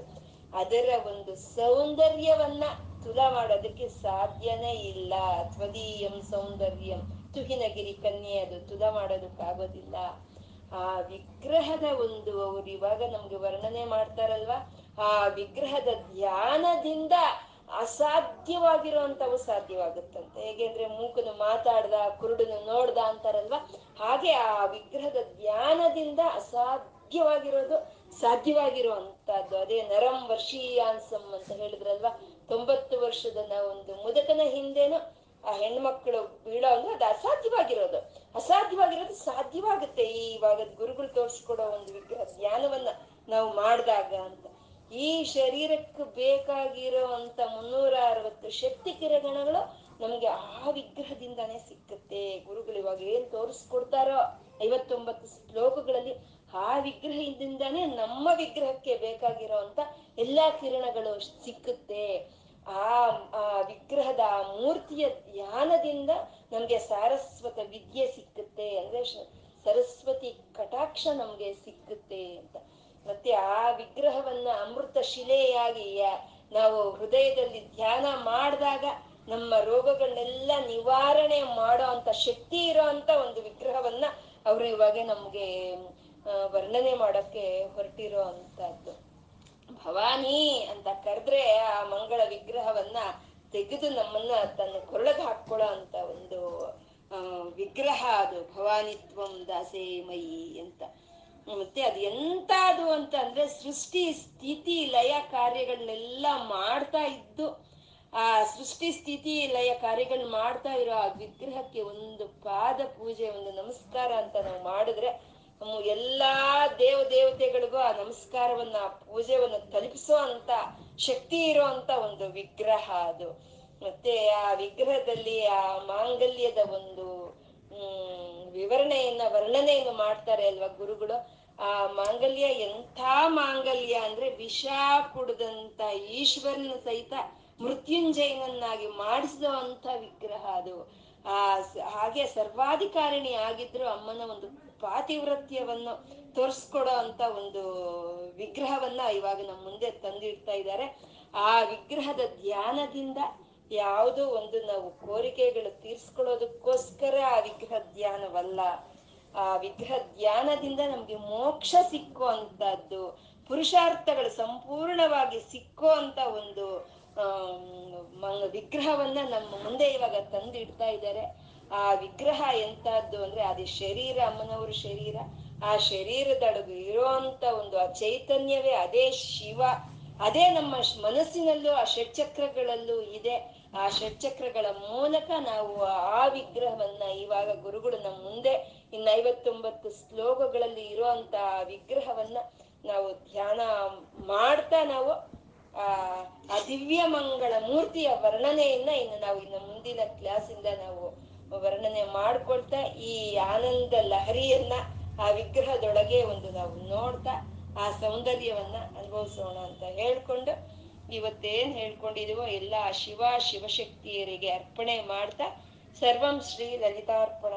ಅದರ ಒಂದು ಸೌಂದರ್ಯವನ್ನ ತುಲಾ ಮಾಡೋದಕ್ಕೆ ಸಾಧ್ಯನೇ ಇಲ್ಲ. ತ್ವದೀಯಂ ಸೌಂದರ್ಯಂ, ತುಹಿನಗಿರಿ ಕನ್ಯೆ ಅದು ತುಲ ಮಾಡೋದಕ್ಕಾಗೋದಿಲ್ಲ. ಆ ವಿಗ್ರಹದ ಒಂದು ಅವ್ರು ಇವಾಗ ನಮ್ಗೆ ವರ್ಣನೆ ಮಾಡ್ತಾರಲ್ವಾ? ಆ ವಿಗ್ರಹದ ಧ್ಯಾನದಿಂದ ಅಸಾಧ್ಯವಾಗಿರುವಂತವು ಸಾಧ್ಯವಾಗುತ್ತಂತೆ. ಹೇಗೆ ಅಂದ್ರೆ ಮೂಕನು ಮಾತಾಡ್ದ, ಕುರುಡನು ನೋಡ್ದ ಅಂತಾರಲ್ವಾ? ಹಾಗೆ ಆ ವಿಗ್ರಹದ ಧ್ಯಾನದಿಂದ ಅಸಾಧ್ಯವಾಗಿರೋದು ಸಾಧ್ಯವಾಗಿರುವಂತಹದ್ದು. ಅದೇ ನರಂ ವರ್ಷೀಯಾನ್ಸಂ ಅಂತ ಹೇಳಿದ್ರಲ್ವಾ? ತೊಂಬತ್ತು ವರ್ಷದ ಒಂದು ಮುದಕನ ಹಿಂದೆನು ಆ ಹೆಣ್ಮಕ್ಳು ಬೀಳೋ ಅಂದ್ರೆ ಅದು ಅಸಾಧ್ಯವಾಗಿರೋದು. ಅಸಾಧ್ಯವಾಗಿರೋದು ಸಾಧ್ಯವಾಗುತ್ತೆ. ಈ ಇವಾಗ ಗುರುಗಳು ತೋರಿಸ್ಕೊಡೋ ಒಂದು ವಿಗ್ರಹ ಧ್ಯಾನವನ್ನ ನಾವು ಮಾಡಿದಾಗ ಅಂತ. ಈ ಶರೀರಕ್ಕೆ ಬೇಕಾಗಿರೋ ಅಂತ ಮುನ್ನೂರ ಅರವತ್ತು ಶಕ್ತಿ ಕಿರಣಗಳು ನಮಗೆ ಆ ವಿಗ್ರಹದಿಂದಾನೇ ಸಿಕ್ಕುತ್ತೆ. ಗುರುಗಳು ಇವಾಗ ಏನ್ ತೋರಿಸ್ಕೊಡ್ತಾರೋ ಐವತ್ತೊಂಬತ್ತು ಶ್ಲೋಕಗಳಲ್ಲಿ ಆ ವಿಗ್ರಹದಿಂದಾನೇ ನಮ್ಮ ವಿಗ್ರಹಕ್ಕೆ ಬೇಕಾಗಿರೋ ಅಂತ ಎಲ್ಲಾ ಕಿರಣಗಳು ಸಿಕ್ಕುತ್ತೆ. ಆ ಆ ವಿಗ್ರಹದ ಆ ಮೂರ್ತಿಯ ಧ್ಯಾನದಿಂದ ನಮ್ಗೆ ಸಾರಸ್ವತ ವಿದ್ಯೆ ಸಿಕ್ಕುತ್ತೆ. ಅಂದ್ರೆ ಸರಸ್ವತಿ ಕಟಾಕ್ಷ ನಮ್ಗೆ ಸಿಕ್ಕುತ್ತೆ ಅಂತ. ಮತ್ತೆ ಆ ವಿಗ್ರಹವನ್ನ ಅಮೃತ ಶಿಲೆಯಾಗಿ ನಾವು ಹೃದಯದಲ್ಲಿ ಧ್ಯಾನ ಮಾಡಿದಾಗ ನಮ್ಮ ರೋಗಗಳನ್ನೆಲ್ಲ ನಿವಾರಣೆ ಮಾಡೋ ಅಂತ ಶಕ್ತಿ ಇರೋ ಅಂತ ಒಂದು ವಿಗ್ರಹವನ್ನ ಅವರು ಇವಾಗ ನಮ್ಗೆ ವರ್ಣನೆ ಮಾಡಕ್ಕೆ ಹೊರಟಿರೋ ಅಂತದ್ದು. ಭವಾನಿ ಅಂತ ಕರೆದ್ರೆ ಆ ಮಂಗಳ ವಿಗ್ರಹವನ್ನ ತೆಗೆದು ನಮ್ಮನ್ನ ತನ್ನ ಕೊರಳಗೆ ಹಾಕೊಳ್ಳೋ ಅಂತ ಒಂದು ವಿಗ್ರಹ ಅದು. ಭವಾನಿತ್ವಂ ದಾಸೇ ಮಯಿ ಅಂತ. ಮತ್ತೆ ಅದು ಎಂತಾದ್ರು ಅಂತ ಅಂದ್ರೆ ಸೃಷ್ಟಿ, ಸ್ಥಿತಿ, ಲಯ ಕಾರ್ಯಗಳನ್ನೆಲ್ಲ ಮಾಡ್ತಾ ಇದ್ದು, ಆ ಸೃಷ್ಟಿ, ಸ್ಥಿತಿ, ಲಯ ಕಾರ್ಯಗಳನ್ನ ಮಾಡ್ತಾ ಇರೋ ಆ ವಿಗ್ರಹಕ್ಕೆ ಒಂದು ಪಾದ ಪೂಜೆ, ಒಂದು ನಮಸ್ಕಾರ ಅಂತ ನಾವು ಮಾಡಿದ್ರೆ ಎಲ್ಲಾ ದೇವ ದೇವತೆಗಳಿಗೂ ಆ ನಮಸ್ಕಾರವನ್ನ, ಆ ಪೂಜೆವನ್ನ ತಲುಪಿಸೋ ಅಂತ ಶಕ್ತಿ ಇರೋ ಅಂತ ಒಂದು ವಿಗ್ರಹ ಅದು. ಮತ್ತೆ ಆ ವಿಗ್ರಹದಲ್ಲಿ ಆ ಮಾಂಗಲ್ಯದ ಒಂದು, ಹ್ಮ್, ವಿವರಣೆಯನ್ನ, ವರ್ಣನೆಯನ್ನು ಮಾಡ್ತಾರೆ ಅಲ್ವಾ ಗುರುಗಳು? ಆ ಮಾಂಗಲ್ಯ, ಎಂಥ ಮಾಂಗಲ್ಯ ಅಂದ್ರೆ ವಿಷ ಕುಡ್ದಂತ ಈಶ್ವರನ ಸಹಿತ ಮೃತ್ಯುಂಜಯನನ್ನಾಗಿ ಮಾಡಿಸಿದಂಥ ವಿಗ್ರಹ ಅದು. ಆ ಹಾಗೆ ಸರ್ವಾಧಿಕಾರಿಣಿ ಆಗಿದ್ರು ಅಮ್ಮನ ಒಂದು ಪಾತಿವ್ರತ್ಯವನ್ನು ತೋರಿಸ್ಕೊಡೋ ಅಂತ ಒಂದು ವಿಗ್ರಹವನ್ನ ಇವಾಗ ನಮ್ಮ ಮುಂದೆ ತಂದಿಡ್ತಾ ಇದ್ದಾರೆ. ಆ ವಿಗ್ರಹದ ಧ್ಯಾನದಿಂದ ಯಾವುದೋ ಒಂದು ನಾವು ಕೋರಿಕೆಗಳು ತೀರ್ಸ್ಕೊಳ್ಳೋದಕ್ಕೋಸ್ಕರ ಆ ವಿಗ್ರಹ ಧ್ಯಾನವಲ್ಲ. ಆ ವಿಗ್ರಹ ಧ್ಯಾನದಿಂದ ನಮ್ಗೆ ಮೋಕ್ಷ ಸಿಕ್ಕುವಂತದ್ದು, ಪುರುಷಾರ್ಥಗಳು ಸಂಪೂರ್ಣವಾಗಿ ಸಿಕ್ಕೋ ಅಂತ ಒಂದು ವಿಗ್ರಹವನ್ನ ನಮ್ಮ ಮುಂದೆ ಇವಾಗ ತಂದಿಡ್ತಾ ಇದ್ದಾರೆ. ಆ ವಿಗ್ರಹ ಎಂತದ್ದು ಅಂದ್ರೆ ಅದೇ ಶರೀರ, ಅಮ್ಮನವ್ರ ಶರೀರ. ಆ ಶರೀರದೊಳಗೆ ಇರೋಂತ ಒಂದು ಆ ಚೈತನ್ಯವೇ ಅದೇ ಶಿವ. ಅದೇ ನಮ್ಮ ಮನಸ್ಸಿನಲ್ಲೂ ಆ ಷಟ್ಚಕ್ರಗಳಲ್ಲೂ ಇದೆ. ಆ ಷಟ್ಚಕ್ರಗಳ ಮೂಲಕ ನಾವು ಆ ವಿಗ್ರಹವನ್ನ ಇವಾಗ ಗುರುಗಳು ನಮ್ಮ ಮುಂದೆ ಇನ್ನು ಐವತ್ತೊಂಬತ್ತು ಶ್ಲೋಕಗಳಲ್ಲಿ ಇರುವಂತ ವಿಗ್ರಹವನ್ನ ನಾವು ಧ್ಯಾನ ಮಾಡ್ತಾ ನಾವು, ಆ ದಿವ್ಯ ಮಂಗಳ ಮೂರ್ತಿಯ ವರ್ಣನೆಯನ್ನ ಇನ್ನು ನಾವು ಇನ್ನು ಮುಂದಿನ ಕ್ಲಾಸಿಂದ ನಾವು ವರ್ಣನೆ ಮಾಡ್ಕೊಳ್ತಾ, ಈ ಆನಂದ ಲಹರಿಯನ್ನ ಆ ವಿಗ್ರಹದೊಳಗೆ ಒಂದು ನಾವು ನೋಡ್ತಾ, ಆ ಸೌಂದರ್ಯವನ್ನ ಅನುಭವಿಸೋಣ ಅಂತ ಹೇಳ್ಕೊಂಡು, ಇವತ್ತೇನ್ ಹೇಳ್ಕೊಂಡಿದೀವೋ ಎಲ್ಲ ಶಿವ ಶಿವಶಕ್ತಿಯರಿಗೆ ಅರ್ಪಣೆ ಮಾಡ್ತಾ, ಸರ್ವಂ ಶ್ರೀ ಲಲಿತಾರ್ಪಣ